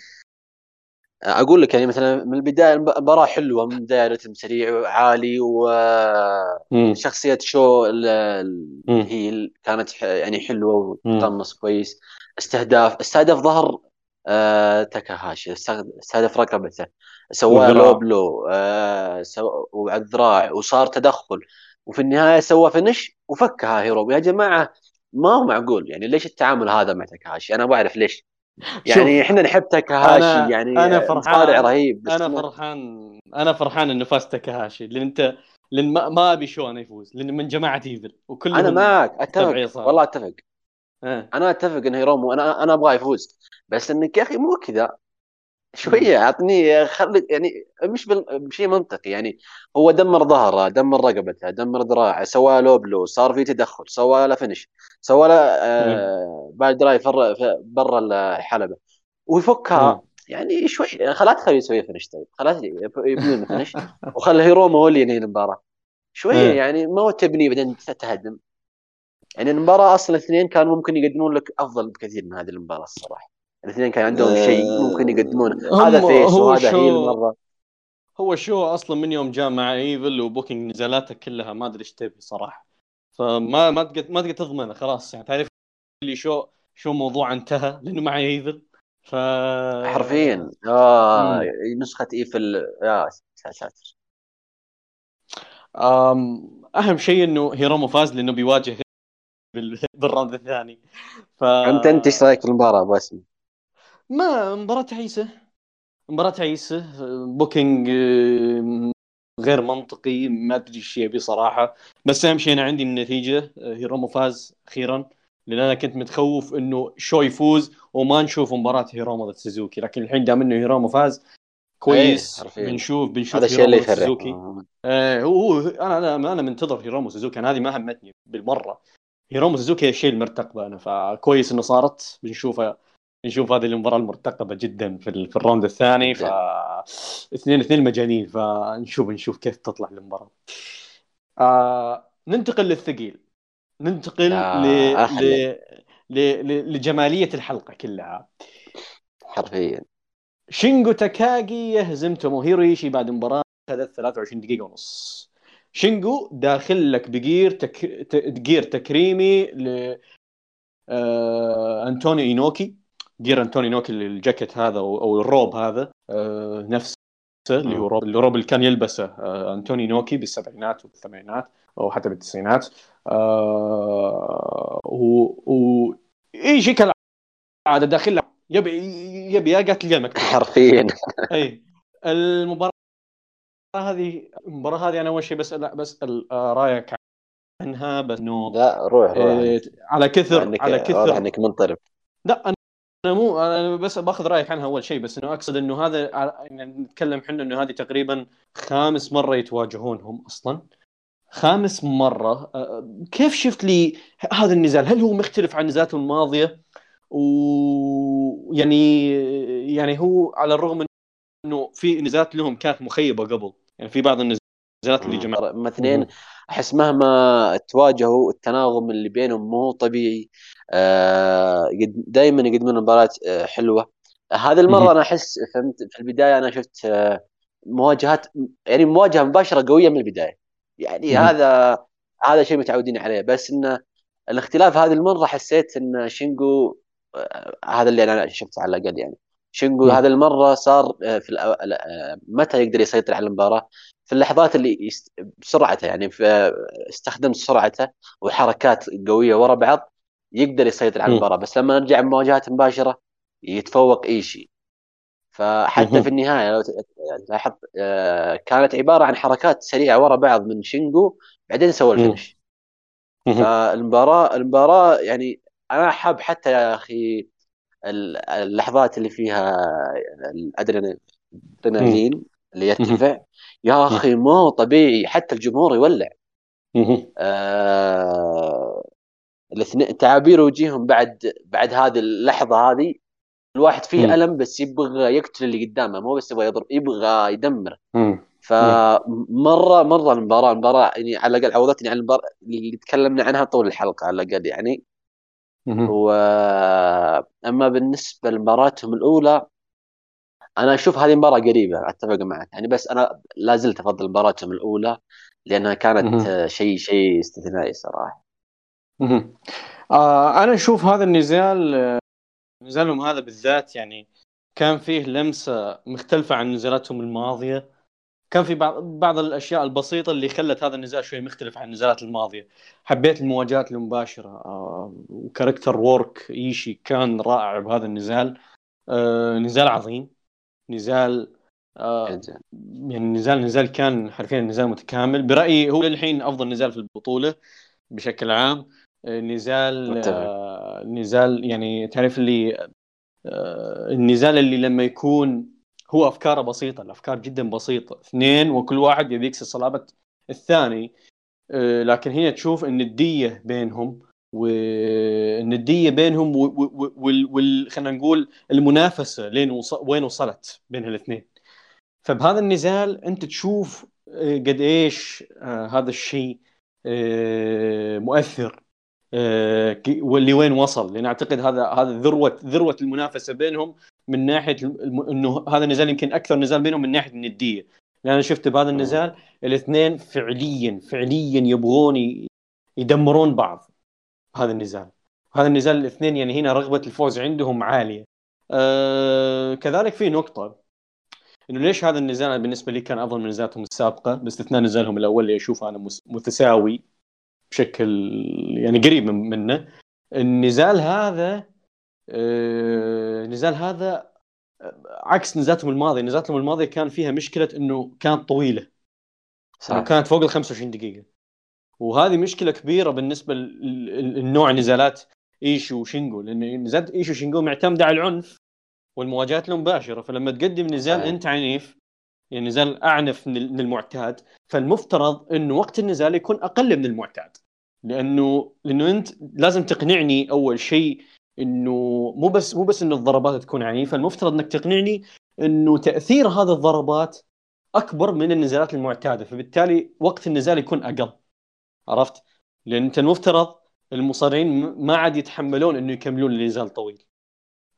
أقول لك يعني مثلا من البداية المباراه حلوة من البداية رتم سريع وعالي وشخصيه شو هي كانت يعني حلوة وتقمص كويس. استهداف استهدف ظهر آه تاكاهاشي. استهدف رقبته سوى low blow آه سو... وعلى الذراع. وصار تدخل. وفي النهاية سوى finish وفكها هيرومو يا جماعة ما هو معقول؟ يعني ليش التعامل هذا مع تاكاهاشي؟ أنا بعرف ليش. يعني إحنا نحب تاكاهاشي يعني أنا فرحان رهيب بس أنا فرحان أنا فرحان إنه فاز تاكاهاشي لأن انت لأن ما, ما أبي شو أنا يفوز لأن من جماعة إيفل وكلهم أنا معك أتفق. والله أتفق. أه. أنا أتفق إن هيرومو أنا أنا أبغاه يفوز. بس إنك يا أخي مو كذا. شوية اعطني خلي يعني مش بشيء منطقي يعني هو دمر ظهره دمر رقبته دمر ذراعه سوى low blow صار في تدخل سوى له finish سوى له آه بعد دراي برا الحلبة. ويفكها يعني شوي خلا تخليه يسوي finish طيب خلاص يبني finish وخلي هيرومو هو اللي ينهي المباراة. شوية يعني ما هو تبني بعدين تهدم يعني المباراة أصلا الاثنين كانوا ممكن يقدمون لك أفضل بكثير من هذه المباراة الصراحة. الاثنين كان عندهم شيء ممكن يقدمونه. هذا face وهذا heel مرة. هو شو أصلا من يوم جاء مع إيفل و booking نزالاته كلها ما أدري إيش تبي صراحة. فما ما تقدر ما تقدر تضمنه خلاص يعني. تعرف اللي شو شو موضوع انتهى لأنه مع إيفل. ف حرفيا. آه نسخة إيفل يا ساتر أهم شيء إنه هيرومو فاز لأنه بيواجه بال round الثاني. ف انت أنت إيش رأيك في المباراة أبو اسمه؟ ما مباراة تعيسة مباراة تعيسة booking آه، غير منطقي ما أدري إيش يبي صراحة. بس أهم شيء أنا عندي النتيجة آه، هيرومو فاز أخيرا. لأن أنا كنت متخوف إنه شو يفوز وما نشوف مباراة هيرومو ضد سوزوكي. لكن الحين دام إنه هيرومو فاز كويس. إيه بنشوف بنشوف هذا الشيء اللي يفرق سوزوكي. آه. هو أنا أنا أنا منتظر هيرومو سوزوكي. أنا هذه ما همتني بالمرة. هيرومو سوزوكي الشيء المرتقبة أنا. فكويس إنه صارت. بنشوفها نشوف هذه المباراة المرتقبة جدا في, في ال round الثاني ف اثنين اثنين مجانين فنشوف نشوف كيف تطلع المباراة. آه ننتقل للثقيل. ننتقل ل... ل... ل... لجمالية الحلقة كلها. حرفيا. شينجو تاكاغي يهزم توموهيرو ايشي بعد مباراة اخذت 23 دقيقة ونص. شينجو داخل لك ب gear تك... gear تكريمي ل آه... انتونيو إينوكي. gear انتونيو إينوكي الجاكيت هذا أو الروب هذا آه نفس اللي هو روب اللي روب اللي كان يلبسه آه، أنتونيو إينوكي بالسبعينات والثمانينات أو حتى بالتسعينات. آه و, و... يجي كالعادة داخل يبي يبي يا مكتوب حرفيا. أي. المباراة هذه المباراة هذه أنا أول شيء بسال بسأل رايك عنها بس إنه لا روح روح على كثر على كثر إنك منطرب لا أنا مو أنا بس باخذ رأيك عنها أول شيء بس إنه أقصد إنه هذا يعني نتكلم إحنا إنه هذه تقريبا خامس مرة يتواجهونهم أصلا. خامس مرة كيف شفت لي هذا النزال؟ هل هو مختلف عن نزالاتهم الماضية؟ ويعني يعني هو على الرغم إنه في نزالات لهم كانت مخيبة قبل يعني في بعض النزالات اللي جمعوا هم اثنين أحس مهما تواجهوا التناغم اللي بينهم مو طبيعي آه دائما يقدمون مباراة آه حلوة. هذه المرة. أنا أحس فهمت في البداية أنا شفت آه مواجهات يعني مواجهة مباشرة قوية من البداية. يعني. هذا هذا شيء متعودين عليه. بس انه الاختلاف هذه المرة حسيت إن شينجو هذا اللي أنا شفته على الأقل يعني. شينجو. هذه المرة صار في متى يقدر يسيطر على المباراة؟ في اللحظات اللي يست... بسرعته يعني في استخدم سرعته وحركات قوية ورا بعض يقدر يسيطر على. المباراة بس لما نرجع مواجهات مباشرة يتفوق إيشي فحتى. في النهاية لو تلاحظ آه، كانت عبارة عن حركات سريعة ورا بعض من شينجو بعدين سوى. الفينش. فالمباراة المباراة يعني أنا حاب حتى يا أخي ال- اللحظات اللي فيها الأدرينالين اللي يرتفع يا أخي مو طبيعي حتى الجمهور يولع. آه الاثنين تعابير وجيههم بعد بعد هذه اللحظة هذه الواحد فيه مم. ألم بس يبغى يقتل اللي قدامه مو بس يبغى يضرب يبغى يدمر. فمره مرة المباراة المباراة يعني على الأقل عوضتني عن المباراة اللي تكلمنا عنها طول الحلقة على الأقل يعني مهم. واما بالنسبة لمباراتهم الأولى أنا أشوف هذه مباراه قريبة أتفق معك. يعني بس أنا لا زلت أفضل مباراتهم الأولى لأنها كانت شيء شيء استثنائي صراحة. آه أنا أشوف هذا النزال نزالهم هذا بالذات يعني كان فيه لمسة مختلفة عن نزالاتهم الماضية. كان في بعض بعض الأشياء البسيطة اللي خلت هذا النزال شوي مختلف عن النزالات الماضية. حبيت المواجهات المباشرة آه وكاركتر وورك إيشي كان رائع بهذا النزال. آه نزال عظيم. نزال آه. يعني نزال نزال كان حرفيا نزال متكامل برأيي هو للحين أفضل نزال في البطولة بشكل عام آه، نزال. آه، نزال يعني تعرف اللي آه، النزال اللي لما يكون هو أفكاره بسيطة الأفكار جدا بسيطة اثنين وكل واحد يبي يكسر صلابة الثاني آه، لكن هنا تشوف النديه بينهم والندية بينهم وال خلينا نقول المنافسة لين وص... وين وصلت بين الاثنين. فبهذا النزال أنت تشوف آه، قد إيش آه، هذا الشيء آه، مؤثر واللي وين وصل. لأن أعتقد هذا هذا ذروه ذروة المنافسة بينهم من ناحية. إنه هذا النزال يمكن أكثر نزال بينهم من ناحية الندية. لأن أنا شفت بهذا النزال الاثنين فعليا فعليا يبغون يدمرون بعض. هذا النزال. هذا النزال الاثنين يعني هنا رغبة الفوز عندهم عالية. آه كذلك في نقطة إنه ليش هذا النزال بالنسبة لي كان أفضل من نزالاتهم السابقة؟ باستثناء نزالهم الأول اللي أشوفه أنا متساوي بشكل يعني قريب من- منه. النزال هذا آه، نزال هذا آه، عكس نزالاتهم الماضية. نزالاتهم الماضية كان فيها مشكلة إنه كانت طويلة. صح كانت فوق ال 25 دقيقة. وهذه مشكلة كبيرة بالنسبة للنوع نزالات ايشي وشينجو لأن نزالات ايشي وشينجو معتمدة على العنف والمواجهات المباشرة فلما تقدم نزال. انت عنيف يعني نزال أعنف من من المعتاد فالمفترض إنه وقت النزال يكون أقل من المعتاد لأنه لأنه أنت لازم تقنعني أول شيء إنه مو بس مو بس انه الضربات تكون عنيفة المفترض إنك تقنعني إنه تأثير هذه الضربات أكبر من النزالات المعتادة فبالتالي وقت النزال يكون أقل عرفت؟ لأن أنت المفترض المصارعين ما عاد يتحملون إنه يكملون النزال طويل.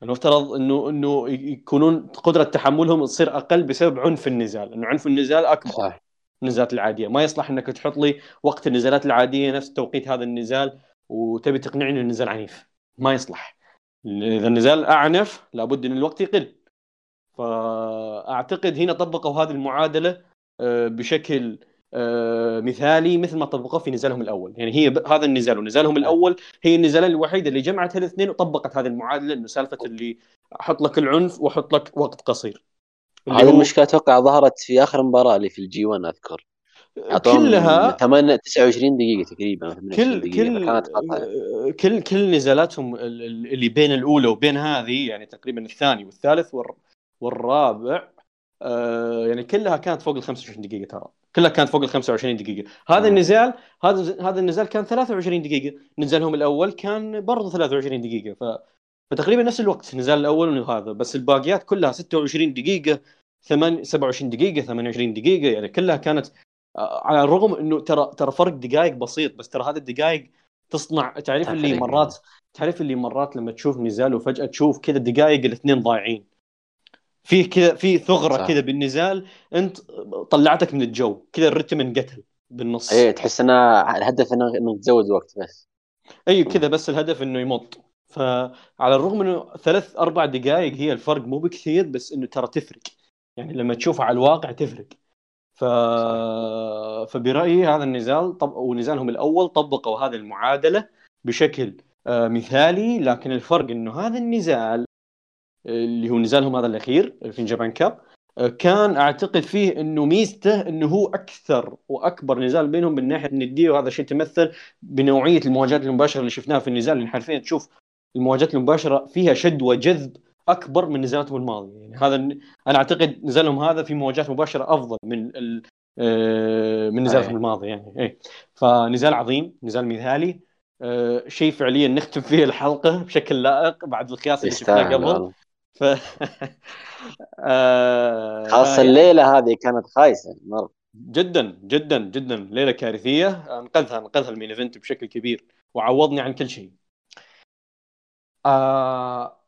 المفترض انه إنه يكونون قدرة تحملهم تصير أقل بسبب عنف النزال. إنه عنف النزال أكبر صح النزالات العادية. ما يصلح إنك تحط لي وقت النزالات العادية نفس توقيت هذا النزال وتبي تقنعني إنه النزال عنيف. ما يصلح. إذا النزال أعنف لابد إن الوقت يقل. فأعتقد هنا طبقوا هذه المعادلة آه، بشكل مثالي مثل ما طبقوه في نزالهم الأول يعني هي. هذا النزال ونزالهم الأول هي النزالين الوحيده اللي جمعت الاثنين وطبقت هذه المعادلة انه سالفة اللي أحط لك العنف وأحط لك وقت قصير هذه. المشكلة أتوقع ظهرت في آخر مباراة اللي في الجي 1 أذكر كلها 8 29 دقيقة تقريبا كل دقيقة كل كل كل نزالاتهم اللي بين الأولى وبين هذه يعني تقريبا الثاني والثالث والرابع آه يعني كلها كانت فوق ال 25 دقيقة ترى. كلها كانت فوق ال 25 دقيقة. هذا النزال هذا هذا النزال كان 23 دقيقة. نزالهم الأول كان برضه 23 دقيقة. ف فتقريبا نفس الوقت النزال الأول وهذا بس الباقيات كلها 26 دقيقة 8 27 دقيقة 28 دقيقة. يعني كلها كانت آه، على الرغم إنه ترى ترى فرق دقائق بسيط بس ترى هذه الدقائق تصنع. تعرف اللي مرات تعرف اللي مرات لما تشوف نزال وفجأة تشوف كذا دقائق الاثنين ضايعين. في كذا في ثغرة كذا بالنزال أنت طلعتك من الجو كذا الرتم انقتل بالنص. إيه تحس إنه الهدف انه انك تزود وقت بس. إي كذا بس الهدف إنه يمط. فعلى الرغم إنه ثلاث أربع دقائق هي الفرق مو بكثير بس إنه ترى تفرق. يعني لما تشوفها على الواقع تفرق. ف... فبرأيي هذا النزال طب... ونزالهم الأول طبقوا هذه المعادلة بشكل آه مثالي لكن الفرق إنه هذا النزال اللي هو نزالهم هذا الأخير في جابان كاب. آه، كان أعتقد فيه إنه ميزته إنه هو أكثر وأكبر نزال بينهم من ناحية النديه وهذا الشيء تمثل بنوعية المواجهات المباشرة اللي شفناها في النزال. اللي حرفيا تشوف المواجهات المباشرة فيها شد وجذب أكبر من نزالاتهم الماضية. يعني هذا أنا أعتقد نزالهم هذا في مواجهات مباشرة أفضل من ال... آه، من نزالهم الماضي يعني. إيه. فنزال عظيم نزال مثالي. أه شيء فعليا نختم فيه الحلقة بشكل لائق بعد القياس اللي شفناه قبل. ف آه خاصة الليلة هذه كانت خايسة مرة. جدا جدا جدا. ليلة كارثية. انقذها انقذها ال main event بشكل كبير وعوضني عن كل شيء. آه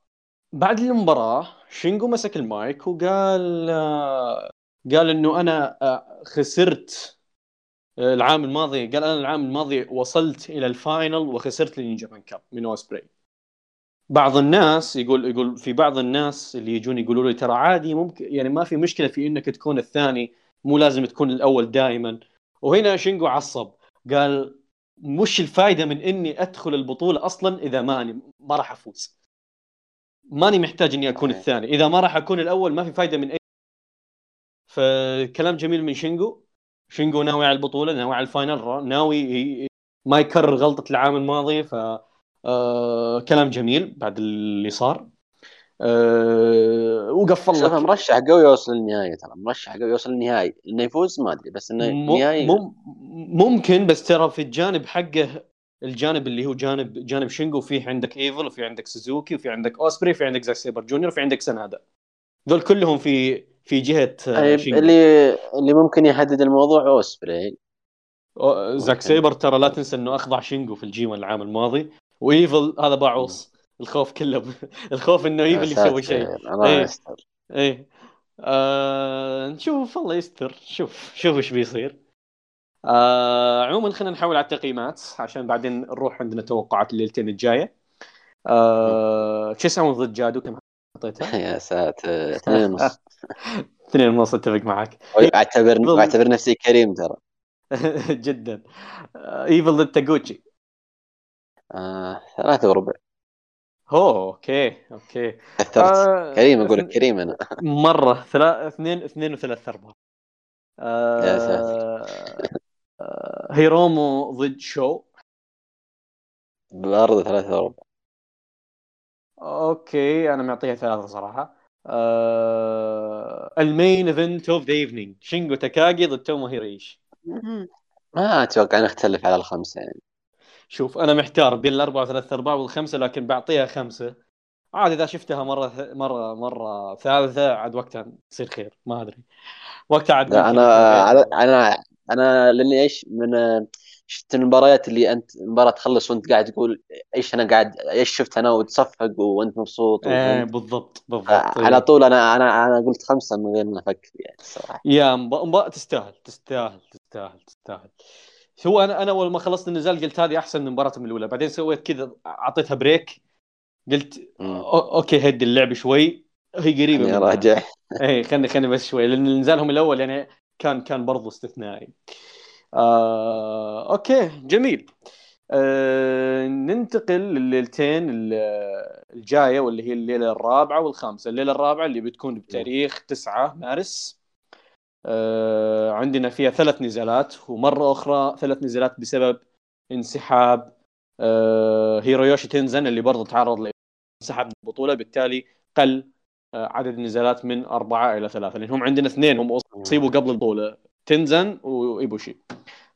بعد المباراة شينجو مسك المايك وقال آه قال إنه أنا آه خسرت آه، العام الماضي. قال أنا العام الماضي وصلت إلى ال final وخسرت لل New Japan Cup من اوسبري بعض الناس يقول يقول في بعض الناس اللي يجون يقولوا لي ترى عادي ممكن يعني ما في مشكلة في إنك تكون الثاني مو لازم تكون الأول دائما وهنا شينجو عصب قال مش الفائده من إني أدخل البطولة أصلا إذا ماني ما راح أفوز. ماني محتاج إني أكون الثاني. إذا ما راح أكون الأول ما في فائده من اي فكلام جميل من شينجو. شينجو ناوي على البطولة ناوي على ال final ناوي ما يكرر غلطة العام الماضي ف آه كلام جميل بعد اللي صار. آه وقفل لك مرشح قوي يوصل للنهايه ترى مرشح قوي يوصل للنهايه إنه يفوز ما أدري بس إنه النهاية ممكن بس ترى في الجانب حقه الجانب اللي هو جانب جانب شينجو فيه عندك إيفل وفي عندك سوزوكي وفي عندك أوسبري وفي عندك زاك سيبر جونيور وفي عندك سنادا ذول كلهم في في جهة آه، طيب شينجو. اللي اللي ممكن يحدد الموضوع أوسبري. زاك سيبر ترى لا تنسى إنه أخضع شينجو في الجي العام الماضي. وإيفل هذا باعوص. الخوف كله. الخوف إنه إيفل يسوي شيء. الله إيه. يستر. إيه. آه نشوف الله يستر. شوف شوف إيش بيصير. آه عموما خلينا نحول على التقييمات عشان بعدين نروح عندنا توقعات الليلتين الجاية. آه شو يسوون ضد جادو؟ كم حطيتها؟ يا ساتر. اثنين ونص. اثنين ونص أتفق معك اعتبر أعتبر نفسي كريم ترى. جدا. ايفل ضد تاجوتشي آه، ثلاثة وربع. هو okay okay. كثرت آه كريم أقول لك كريم أنا. مرة ثلاث اثنين اثنين وثلاث ارباع آه يا ساتر. آه هيرومو ضد شو؟ برضه ثلاثة وربع. okay أنا معطيها ثلاثة صراحة. آه ال main event of the evening شينجو تاكاجي ضد تومو هيريش ما أتوقع نختلف على الخمسة يعني. شوف أنا محتار بين الأربعة وثلاث أرباع والخمسة لكن بعطيها خمسة. عاد إذا شفتها مرة مرة مرة ثالثة عاد وقتها تصير خير ما أدري. وقتها عاد لا أنا أنا أنا لأني إيش من شفت المباريات اللي أنت المباراة تخلص وأنت قاعد تقول إيش أنا قاعد إيش شفت أنا وتصفق وأنت مبسوط إيه بالضبط بالضبط على طول أنا أنا أنا قلت خمسة من غير ما أفكر يعني الصراحه يا مباراة تستاهل تستاهل تستاهل تستاهل. هو أنا أنا أول ما خلصت النزال قلت هذه أحسن من مباراتهم الأولى. بعدين سويت كذا أعطيتها break قلت okay هدي اللعب شوي. هي قريبة يعني. راجع اي خلني خلني بس شوي. لأن نزالهم الأول يعني كان كان برضو استثنائي. آه okay جميل. آه ننتقل لليلتين ال- الجاية واللي هي الليلة الرابعة والخامسة. الليلة الرابعة اللي بتكون بتاريخ 9 مارس. عندنا فيها ثلاث نزالات ومرة أخرى ثلاث نزالات بسبب انسحاب آه هيرويوشي تنزان اللي برضه تعرض لانسحاب من البطولة بالتالي قل آه، عدد النزالات من أربعة إلى ثلاثة لأن هم عندنا اثنين هم أصيبوا قبل البطولة تنزان وإيبوشي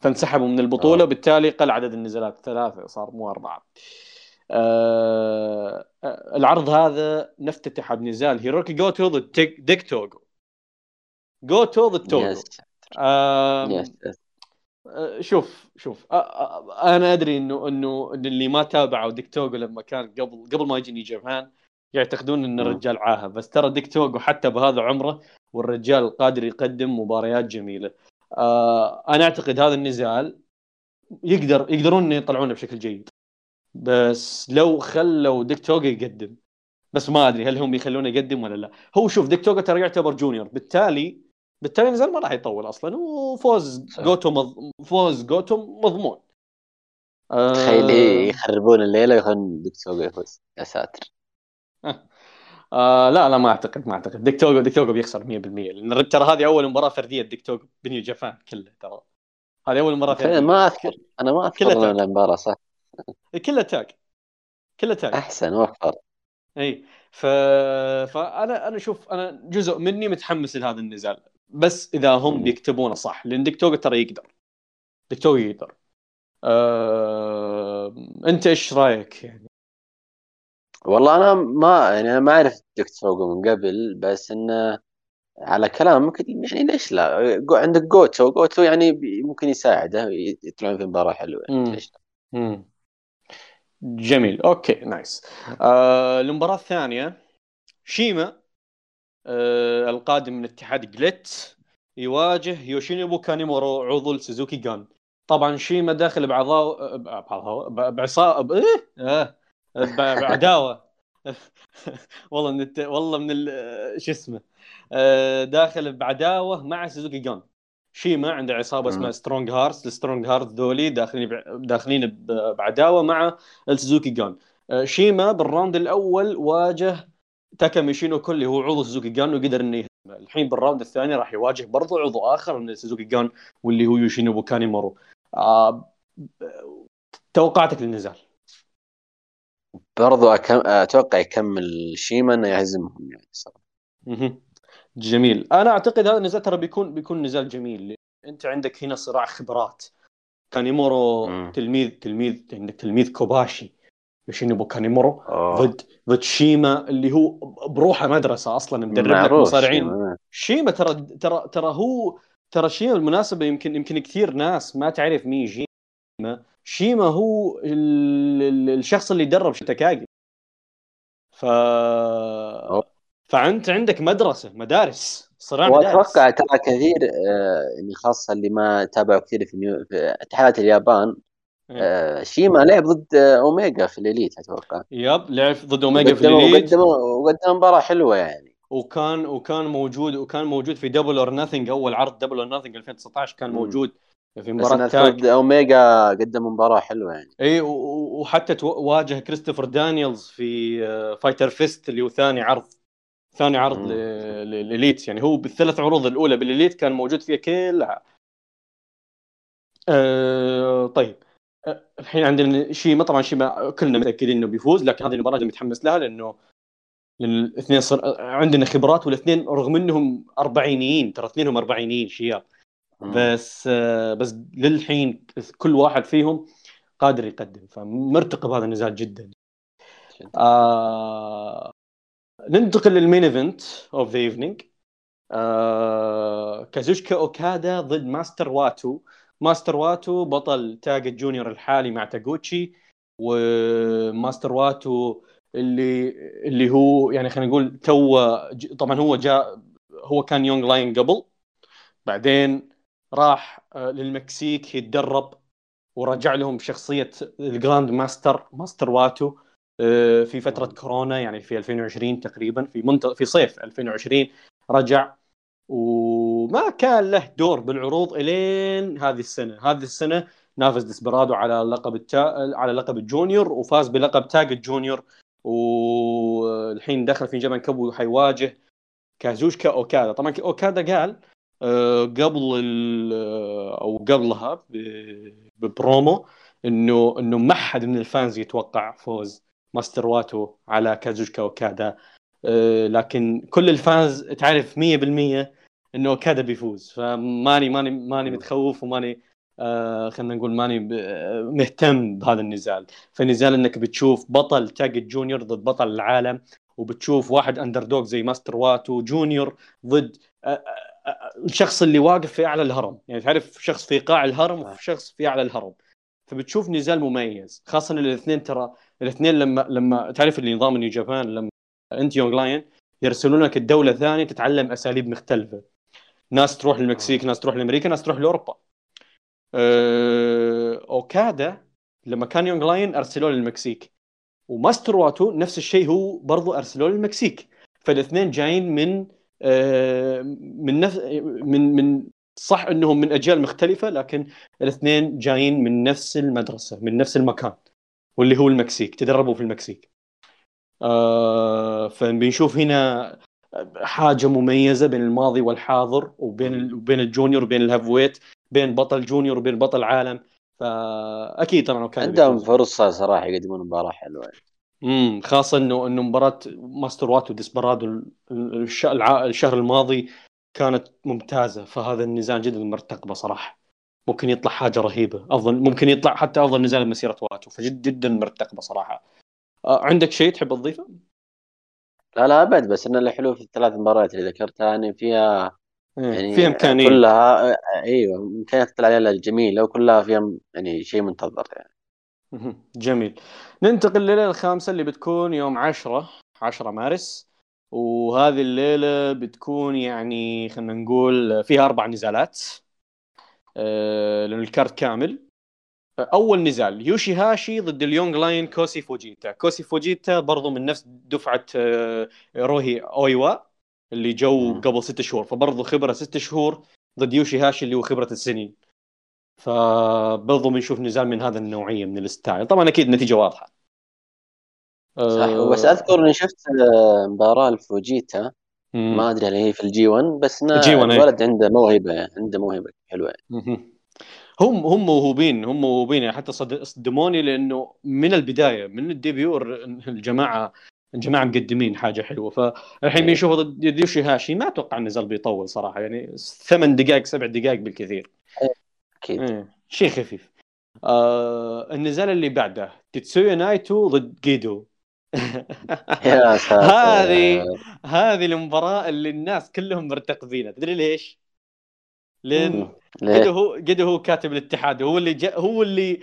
فانسحبوا من البطولة آه. وبالتالي قل عدد النزالات ثلاثة صار مو أربعة. آه آه، العرض هذا نفتتح بنزال هيروكي جوتو ضد ديك توغو جوتو ضد توغو yes. آه، شوف شوف. أنا أدري إنه إنه إن اللي ما تابعوا ديك توغو لما كان قبل قبل ما يجي نيو جابان يعتقدون إن. الرجال عاهة. بس ترى ديك توغو حتى بهذا عمره والرجال قادر يقدم مباريات جميلة. آه أنا أعتقد هذا النزال يقدر يقدرون يطلعونه بشكل جيد. بس لو خلوا ديك توغو يقدم. بس ما أدري هل هم يخلونه يقدم ولا لا. هو شوف ديك توغو ترى يعتبر junior. بالتالي بالتالي النزال ما راح يطول أصلا وفوز صح. جوتو مض... فوز جوتو مضمون. آه، تخيل يخربون الليلة ويخلون ديك توغو يفوز. يا ساتر. آه. لا لا ما أعتقد ما أعتقد. ديك توغو ديك توغو بيخسر 100% لأن ترى هذه أول مباراة فردية ديك توغو بنيو جابان كله ترى. هذه أول مباراة فردية. ما أذكر أنا ما أذكر المباراة صح؟ كلها tag كلها tag أحسن وفر اي ف... فأنا أنا شوف أنا جزء مني متحمس لهذا النزال. بس إذا هم. بيكتبونه صح لأن ديك توغو ترى يقدر. ديك توغو يقدر. أه... أنت إيش رأيك يعني؟ والله أنا ما يعني أنا ما أعرف ديك توغو من قبل بس إنه على كلامك يعني ليش لا؟ عندك جوتو جوتو يعني ممكن يساعده يطلعون في مباراة حلوة. يعني. ليش لا. جميل. okay nice. آه المباراة الثانية شيما القادم من اتحاد جليت يواجه يوشينوبو كانيمورو عضو سوزوكي جان. طبعا شيما داخل بعضاو بعضاو بعصا إيه؟ آه. ب- بعداوة. والله من الت... والله من ال... شو اسمه. آه داخل بعداوة مع سوزوكي جان. شيما عنده عصابة. اسمها سترونج هارتس السترونج هارت ذولي داخلين داخلين بعداوة مع السوزوكي جان. آه، شيما بال round الأول واجه تاكا ميشينو اللي هو عضو سوزوكي جان وقدر إنه الحين بال round الثاني راح يواجه برضو عضو آخر من السوزوكي جان واللي هو يوشينوبو كانيمورو آه توقعاتك للنزال؟ برضو أكم... أتوقع يكمل شيما إنه يهزمهم يعني صراحة. جميل. أنا أعتقد هذا النزال ترى بيكون بيكون نزال جميل. أنت عندك هنا صراع خبرات. كانيمورو. تلميذ تلميذ عندك تلميذ كوباشي. يوشينوبو كانيمورو أوه. ضد ضد شيما اللي هو بروحه مدرسة أصلا مدرب لك مصارعين شيما. شيما ترى ترى ترى هو ترى شيما بالمناسبة يمكن يمكن كثير ناس ما تعرف مين شيما شيما هو ال... ال- الشخص اللي درب تاكاجي ف فأنت عندك مدرسة مدارس صراع مدارس وأتوقع ترى كثير آه، يعني خاصة اللي ما تابعوا كثير في, نيو... في اتحادات اليابان إيه. آه، شيما لعب ضد آه، أوميجا في الإليت أتوقع. yep لعب ضد أوميجا في وقدموا وقدم مباراة حلوة يعني. وكان وكان موجود وكان موجود في دبل اور ناثينج أول عرض دبل اور ناثينج 2019 كان. موجود في مباراة tag. أوميجا قدم مباراة حلوة يعني. إي وحتى واجه كريستوفر دانييلز في آه، Fyter Fest اللي هو ثاني عرض. ثاني عرض لل Elite يعني. هو بالثلاث عروض الأولى بال Elite كان موجود فيها كلها. أه طيب. الحين عندنا شيما طبعا شيما كلنا متأكدين إنه بيفوز لكن هذه المباراة متحمس لها لأنه لأن الاثنين صر... عندنا خبرات والاثنين رغم إنهم أربعينيين ترى اثنينهم أربعينيين شياب. بس آه، بس للحين كل واحد فيهم قادر يقدم فمرتقب هذا النزال جدا. آه ننتقل لل main event of the evening كازوشكا أوكادا ضد ماستر واتو. ماستر واتو بطل تاج ال junior الحالي مع تاغوتشي وماستر واتو اللي اللي هو يعني خلينا نقول تو طبعا هو جاء هو كان young lion قبل بعدين راح آه، للمكسيك يتدرب ورجع لهم بشخصيه ال grand master ماستر واتو آه، في فترة كورونا يعني في 2020 تقريبا في منت... في صيف 2020 رجع وما كان له دور بالعروض إلين هذه السنة. هذه السنة نافس ديسبرادو على لقب التا... على لقب ال junior وفاز بلقب تاج ال junior. والحين دخل في Japan Cup وحيواجه كازوشكا أوكادا. طبعا أوكادا قال آه، قبل ال- أو قبلها ببرومو إنه إنه ما حد من ال fans يتوقع فوز ماستر واتو على كازوشكا أوكادا. آه، لكن كل ال fans تعرف 100% إنه اوكادا بيفوز. فماني ماني ماني متخوف وماني آه خلينا نقول ماني آه، مهتم بهذا النزال. فنزال إنك بتشوف بطل تاج ال junior ضد بطل العالم وبتشوف واحد underdog زي ماستر واتو junior ضد آه، آه، الشخص اللي واقف في أعلى الهرم. يعني تعرف شخص في قاع الهرم وفي شخص في أعلى الهرم. فبتشوف نزال مميز خاصة الاثنين ترى الاثنين لما لما تعرف اللي نظام New Japan لما أنت young lion يرسلونك لدولة ثانية تتعلم أساليب مختلفة. ناس تروح للمكسيك ناس تروح لأمريكا ناس تروح لأوروبا. أه... أوكادا لما كان young lion أرسلوه للمكسيك. وماستر واتو نفس الشيء هو برضو أرسلوه للمكسيك. فالاثنين جايين من آه، من نفس من من صح إنهم من أجيال مختلفة لكن الاثنين جايين من نفس المدرسة من نفس المكان واللي هو المكسيك تدربوا في المكسيك. آه فبنشوف هنا حاجة مميزة بين الماضي والحاضر وبين وبين ال junior وبين ال heavyweight بين بطل junior وبين بطل عالم. فأكيد طبعا كان عندهم. فرصة صراحة يقدمون مباراة حلوة. امم خاصة انه إنه مباراة ماستر واتو وديسبرادو الشهر الماضي كانت ممتازة. فهذا النزال جدا مرتقبة صراحة. ممكن يطلع حاجة رهيبة. افضل ممكن يطلع حتى أفضل نزال مسيرة واتو. فجد جدا مرتقبة صراحة. آه، عندك شيء تحب تضيفه؟ لا لا أبد بس إن الحلو في الثلاث مباريات اللي ذكرتها ان فيها يعني يعني في إمكانية. كلها أيوه إمكانيات تطلع عليها جميلة وكلها فيها يعني شيء منتظر يعني. جميل. ننتقل لليلة الخامسة اللي بتكون يوم 10 10 مارس. وهذه الليلة بتكون يعني خلينا نقول فيها أربع نزالات آه، لأن ال card كامل. أول نزال يوشي هاشي ضد ال young lion كوسي فوجيتا كوسي فوجيتا برضو من نفس دفعة آه، روهي أويوا اللي جو. قبل ست شهور فبرضو خبرة ست شهور ضد يوشي هاشي اللي هو خبرة السنين فبرضو بنشوف نزال من هذا النوعية من ال style طبعا أكيد نتيجة واضحة صح آه، بس أذكر إني شفت آه، مباراة الفوجيتا. ما أدري هل هي في ال G1 بس انه ال G1 أي. الولد عنده موهبة عنده موهبة حلوة. هم هم موهوبين هم موهوبين. يعني حتى صد- صدموني لأنه من البداية من ال debut الر- الجماعه الجماعة مقدمين حاجة حلوة. فالحين إيه. بنشوفه ضد يوشي هاشي. ما أتوقع النزال بيطول صراحة. يعني ثمان دقائق سبع دقائق بالكثير. أكيد. إيه. شيء خفيف. آه النزال اللي بعده. تتسويا نايتو ضد جيدو. هذه هذه المباراة اللي الناس كلهم مرتقبينها. تدري ليش؟ لأن. قد؟ هو قد هو كاتب الاتحاد هو اللي جا هو اللي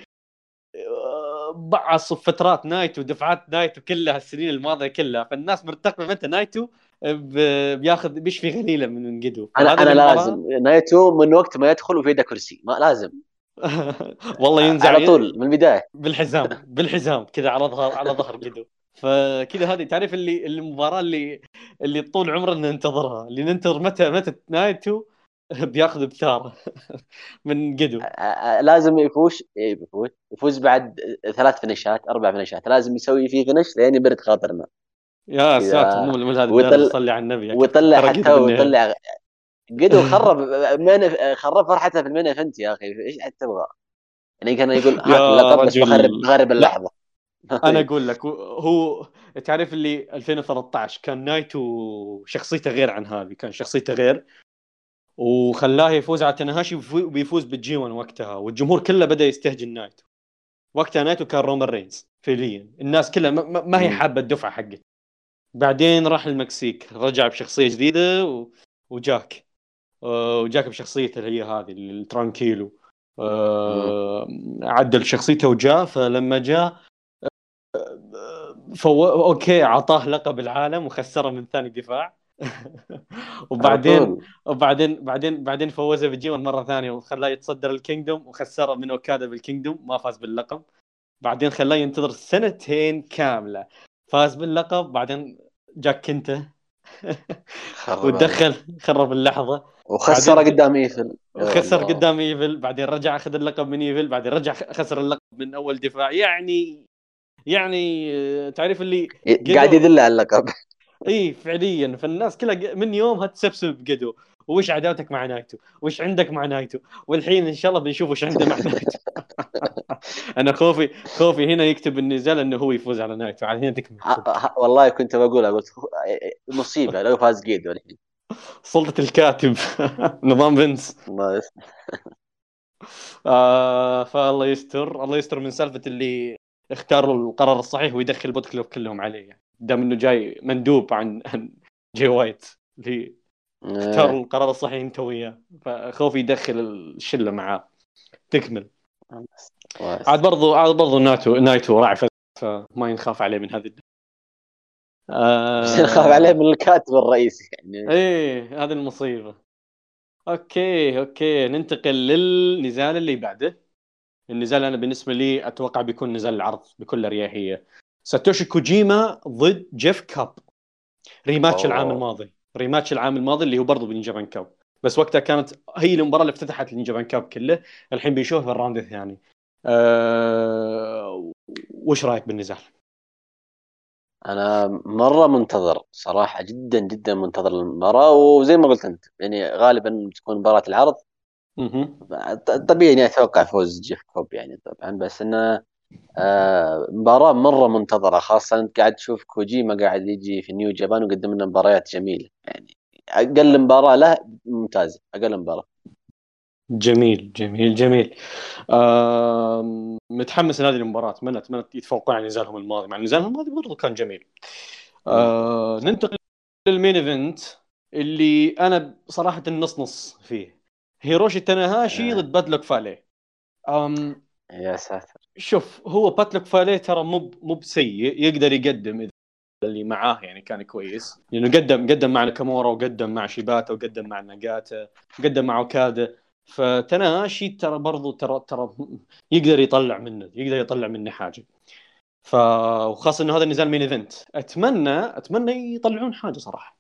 آه، بعص فترات نايتو دفعات نايتو كلها السنين الماضية كلها. فالناس مرتقبة متى نايتو؟ بياخذ بيشفي غليلة من جدو أنا أنا لازم. نايتو من وقت ما يدخل وفي يده كرسي. ما لازم. والله ينزع على طول من البداية. بالحزام بالحزام كذا على ظهر على ظهر جدو فكذا هذه تعرف اللي المباراة اللي اللي طول عمرنا ننتظرها. اللي ننتظر متى متى نايتو بياخذ بثاره من آه، لازم يفوز إيه، يفوز يفوز بعد ثلاث فنشات أربع فنشات لازم يسوي فيه finish لين يبرد خاطرنا يا ساتر مو هذا الدرجه صلي على النبي ويطلع حتى. ويطلع جدو خرب من خرب فرحته في ال main event يا أخي إيش عاد تبغى؟ يعني كان يقول هات اللقب بس. بخرب بخرب. اللحظة أنا أقول لك هو تعرف اللي 2013 كان نايتو شخصيته غير عن هذه كان شخصيته غير وخلاه يفوز على تاناهاشي وبيفوز بال G1 وقتها والجمهور كله بدأ يستهجن نايتو. وقتها نايتو كان رومان رينز فعليا. الناس كلها ما- ما, هي. حابة الدفعة حقته. بعدين راح المكسيك رجع بشخصية جديدة و... وجاك. آه، وجاك بشخصيته اللي هي هذه ال tranquilo. آه، عدل شخصيته وجاء فلما جاء فو... أوكي أعطاه لقب العالم وخسره من ثاني دفاع. وبعدين وبعدين بعدين بعدين فوزه بال G1 مرة ثانية وخلاه يتصدر ال Kingdom وخسره من أوكادا بال Kingdom ما فاز باللقب. بعدين خلاه ينتظر سنتين كاملة. فاز باللقب بعدين جاك كينتا. ودخل خرب اللحظة. وخسر قدام إيفل. خسر. قدام إيفل بعدين رجع أخذ اللقب من إيفل بعدين رجع خسر اللقب من أول دفاع. يعني يعني آه، تعرف اللي قاعد يذل على اللقب. إي فعليا. فالناس كلها من يومها تسب تسب قيدو وش عداوتك مع نايتو؟ وش عندك مع نايتو؟ والحين إن شاء الله بنشوف وش عنده مع نايتو. أنا خوفي خوفي هنا يكتب النزال إنه هو يفوز على نايتو. على هنا تكمل. والله كنت بقولها قلت مصيبة. لو فاز قيدو الحين. سلطة الكاتب. نظام فينس. الله يس- آه فالله يستر. الله يستر من سالفة اللي اختاروا القرار الصحيح ويدخل Bullet Club كلهم عليه. يعني دام إنه جاي مندوب عن عن جاي وايت اللي اختاروا إيه. القرار الصحيح إنت وياه. فخوفي يدخل الشلة معاه. تكمل. عاد برضو عاد برضو نايتو نايتو راعي فما ينخاف عليه من هذه آه. نخاف عليه من الكاتب الرئيسي يعني. إيه هذه المصيبة. أوكي أوكي. ننتقل للنزال اللي بعده. النزال أنا بالنسبة لي أتوقع بيكون نزال العرض بكل أريحية. ساتوشي كوجيما ضد جيف كوب. rematch. العام الماضي. rematch العام الماضي اللي هو برضه ب New Japan Cup. بس وقتها كانت هي المباراة اللي افتتحت ال New Japan Cup كله. الحين بنشوفها في ال round الثاني أه... وش رأيك بالنزال؟ أنا مرة منتظر. صراحة جدا جدا منتظر المباراة. وزي ما قلت أنت يعني غالبا تكون مباراة العرض. طبيعي إني أتوقع فوز جيف كوب يعني طبعا. بس إنه آه مباراة مرة منتظرة خاصة أنت قاعد تشوف كوجيما قاعد يجي في New Japan ويقدم لنا مباريات جميلة. يعني أقل مباراة له ممتازة أقل مباراة. جميل جميل جميل. آه... متحمس لهذه المباراة أتمنى أتمنى يتفوقون على نزالهم الماضي مع نزالهم الماضي برضه كان جميل. آه... ننتقل لل main event اللي أنا صراحة نص نص فيه. هيروشي تاناهاشي آه. ضد باد لاك فالي. أم يا ساتر. شوف هو باد لاك فالي ترى مو مو بسيء يقدر يقدم إذا اللي معاه يعني كان كويس. لأنه قدم قدم مع ناكامورا وقدم مع شيباتا وقدم مع ناجاتا وقدم مع أوكادا. فتاناهاشي ترى برضو ترى ترى يقدر يطلع منه يقدر يطلع منه حاجة. ف وخاصة إنه هذا النزال main event أتمنى أتمنى يطلعون حاجة صراحة.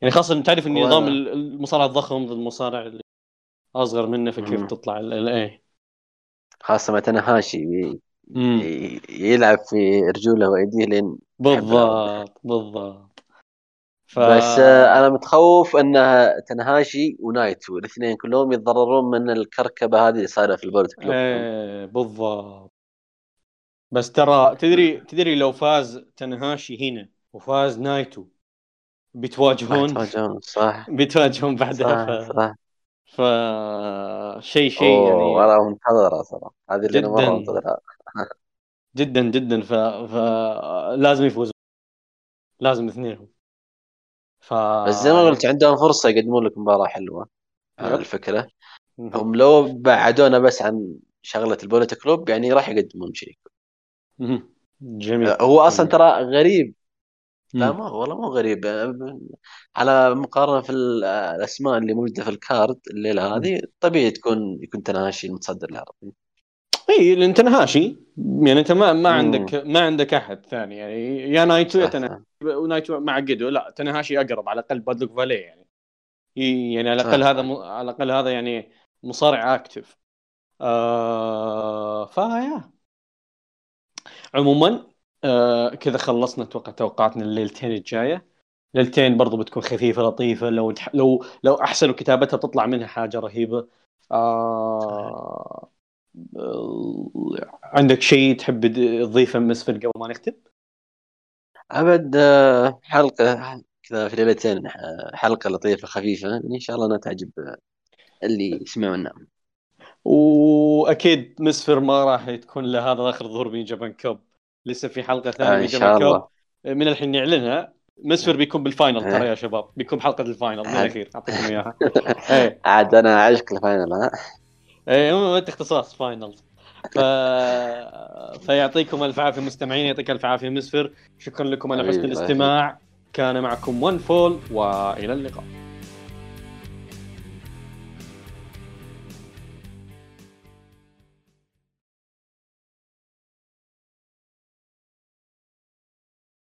يعني خاصة تعرف إن هو- نظام ال- المصارع الضخم ضد المصارع اللي أصغر منه فكيف. تطلع ال- ال- إيه. خاصة مع تاناهاشي ي- مم. ي- يلعب في رجوله وايديه لين بالضبط بالضبط. ف... بس آه، أنا متخوف انها تاناهاشي ونايتو الاثنين كلهم يتضررون من الكركبة هذه اللي صايرة في ال Bullet Club. إيه بالضبط. بس ترى تدري تدري لو فاز تاناهاشي هنا وفاز نايتو بيتواجهون يتواجهون صح. بيتواجهون بعدها صح ف... صح. ف شيء شيء يعني والله منتظرة صراحة هذه اللي أنا جداً. مره منتظرها جدا جدا ف... ف لازم يفوزون لازم اثنينهم ف بس زي ما قلت عندهم فرصة يقدمون لك مباراة حلوة على يب. الفكرة. هم لو بعدونا بس عن شغلة البوليت كلوب يعني راح يقدمون شيء. جميل هو أصلا. ترى غريب لا مم. ما والله مو غريب. على مقارنة في ال- الأسماء اللي موجودة في ال card الليلة هذه طبيعي تكون يكون تاناهاشي المتصدر العرض إي لأن تاناهاشي. يعني أنت ما ما. عندك ما عندك أحد ثاني. يعني يا نايتو يا صح، تاناهاشي. ونايتو مع قيدو لا تاناهاشي أقرب. على الأقل باد لاك فالي يعني. ي- يعني على الأقل صح. هذا م... على الأقل هذا يعني مصارع active. آه فيا. عموما آه كذا خلصنا أتوقع توقعاتنا الليلتين الجاية. ليلتين برضو بتكون خفيفة لطيفة. لو لو لو أحسنوا كتابتها بتطلع منها حاجة رهيبة. آه... عندك شيء تحب تضيفه مسفر قبل ما نختم؟ أبد آه، حلقة كذا في ليلتين آه، حلقة لطيفة خفيفة. إن شاء الله إنها تعجب اللي يسمعونا واكيد مسفر ما راح تكون له هذا آخر ظهور من Japan Cup لسه في حلقة ثانية آه، من إن شاء الله. من الحين نعلنها. مسفر بيكون بال final ترى إيه. يا شباب. بيكون حلقه ال final من عاد. الأخير. أعطيكم إياها. إيه. عاد أنا عشق ال final ها؟ إيه مو انت اختصاص final ف... فيعطيكم ألف عافية مستمعين يعطيك ألف عافية مسفر شكرا لكم على حسن الاستماع. كان معكم One Fall وإلى اللقاء.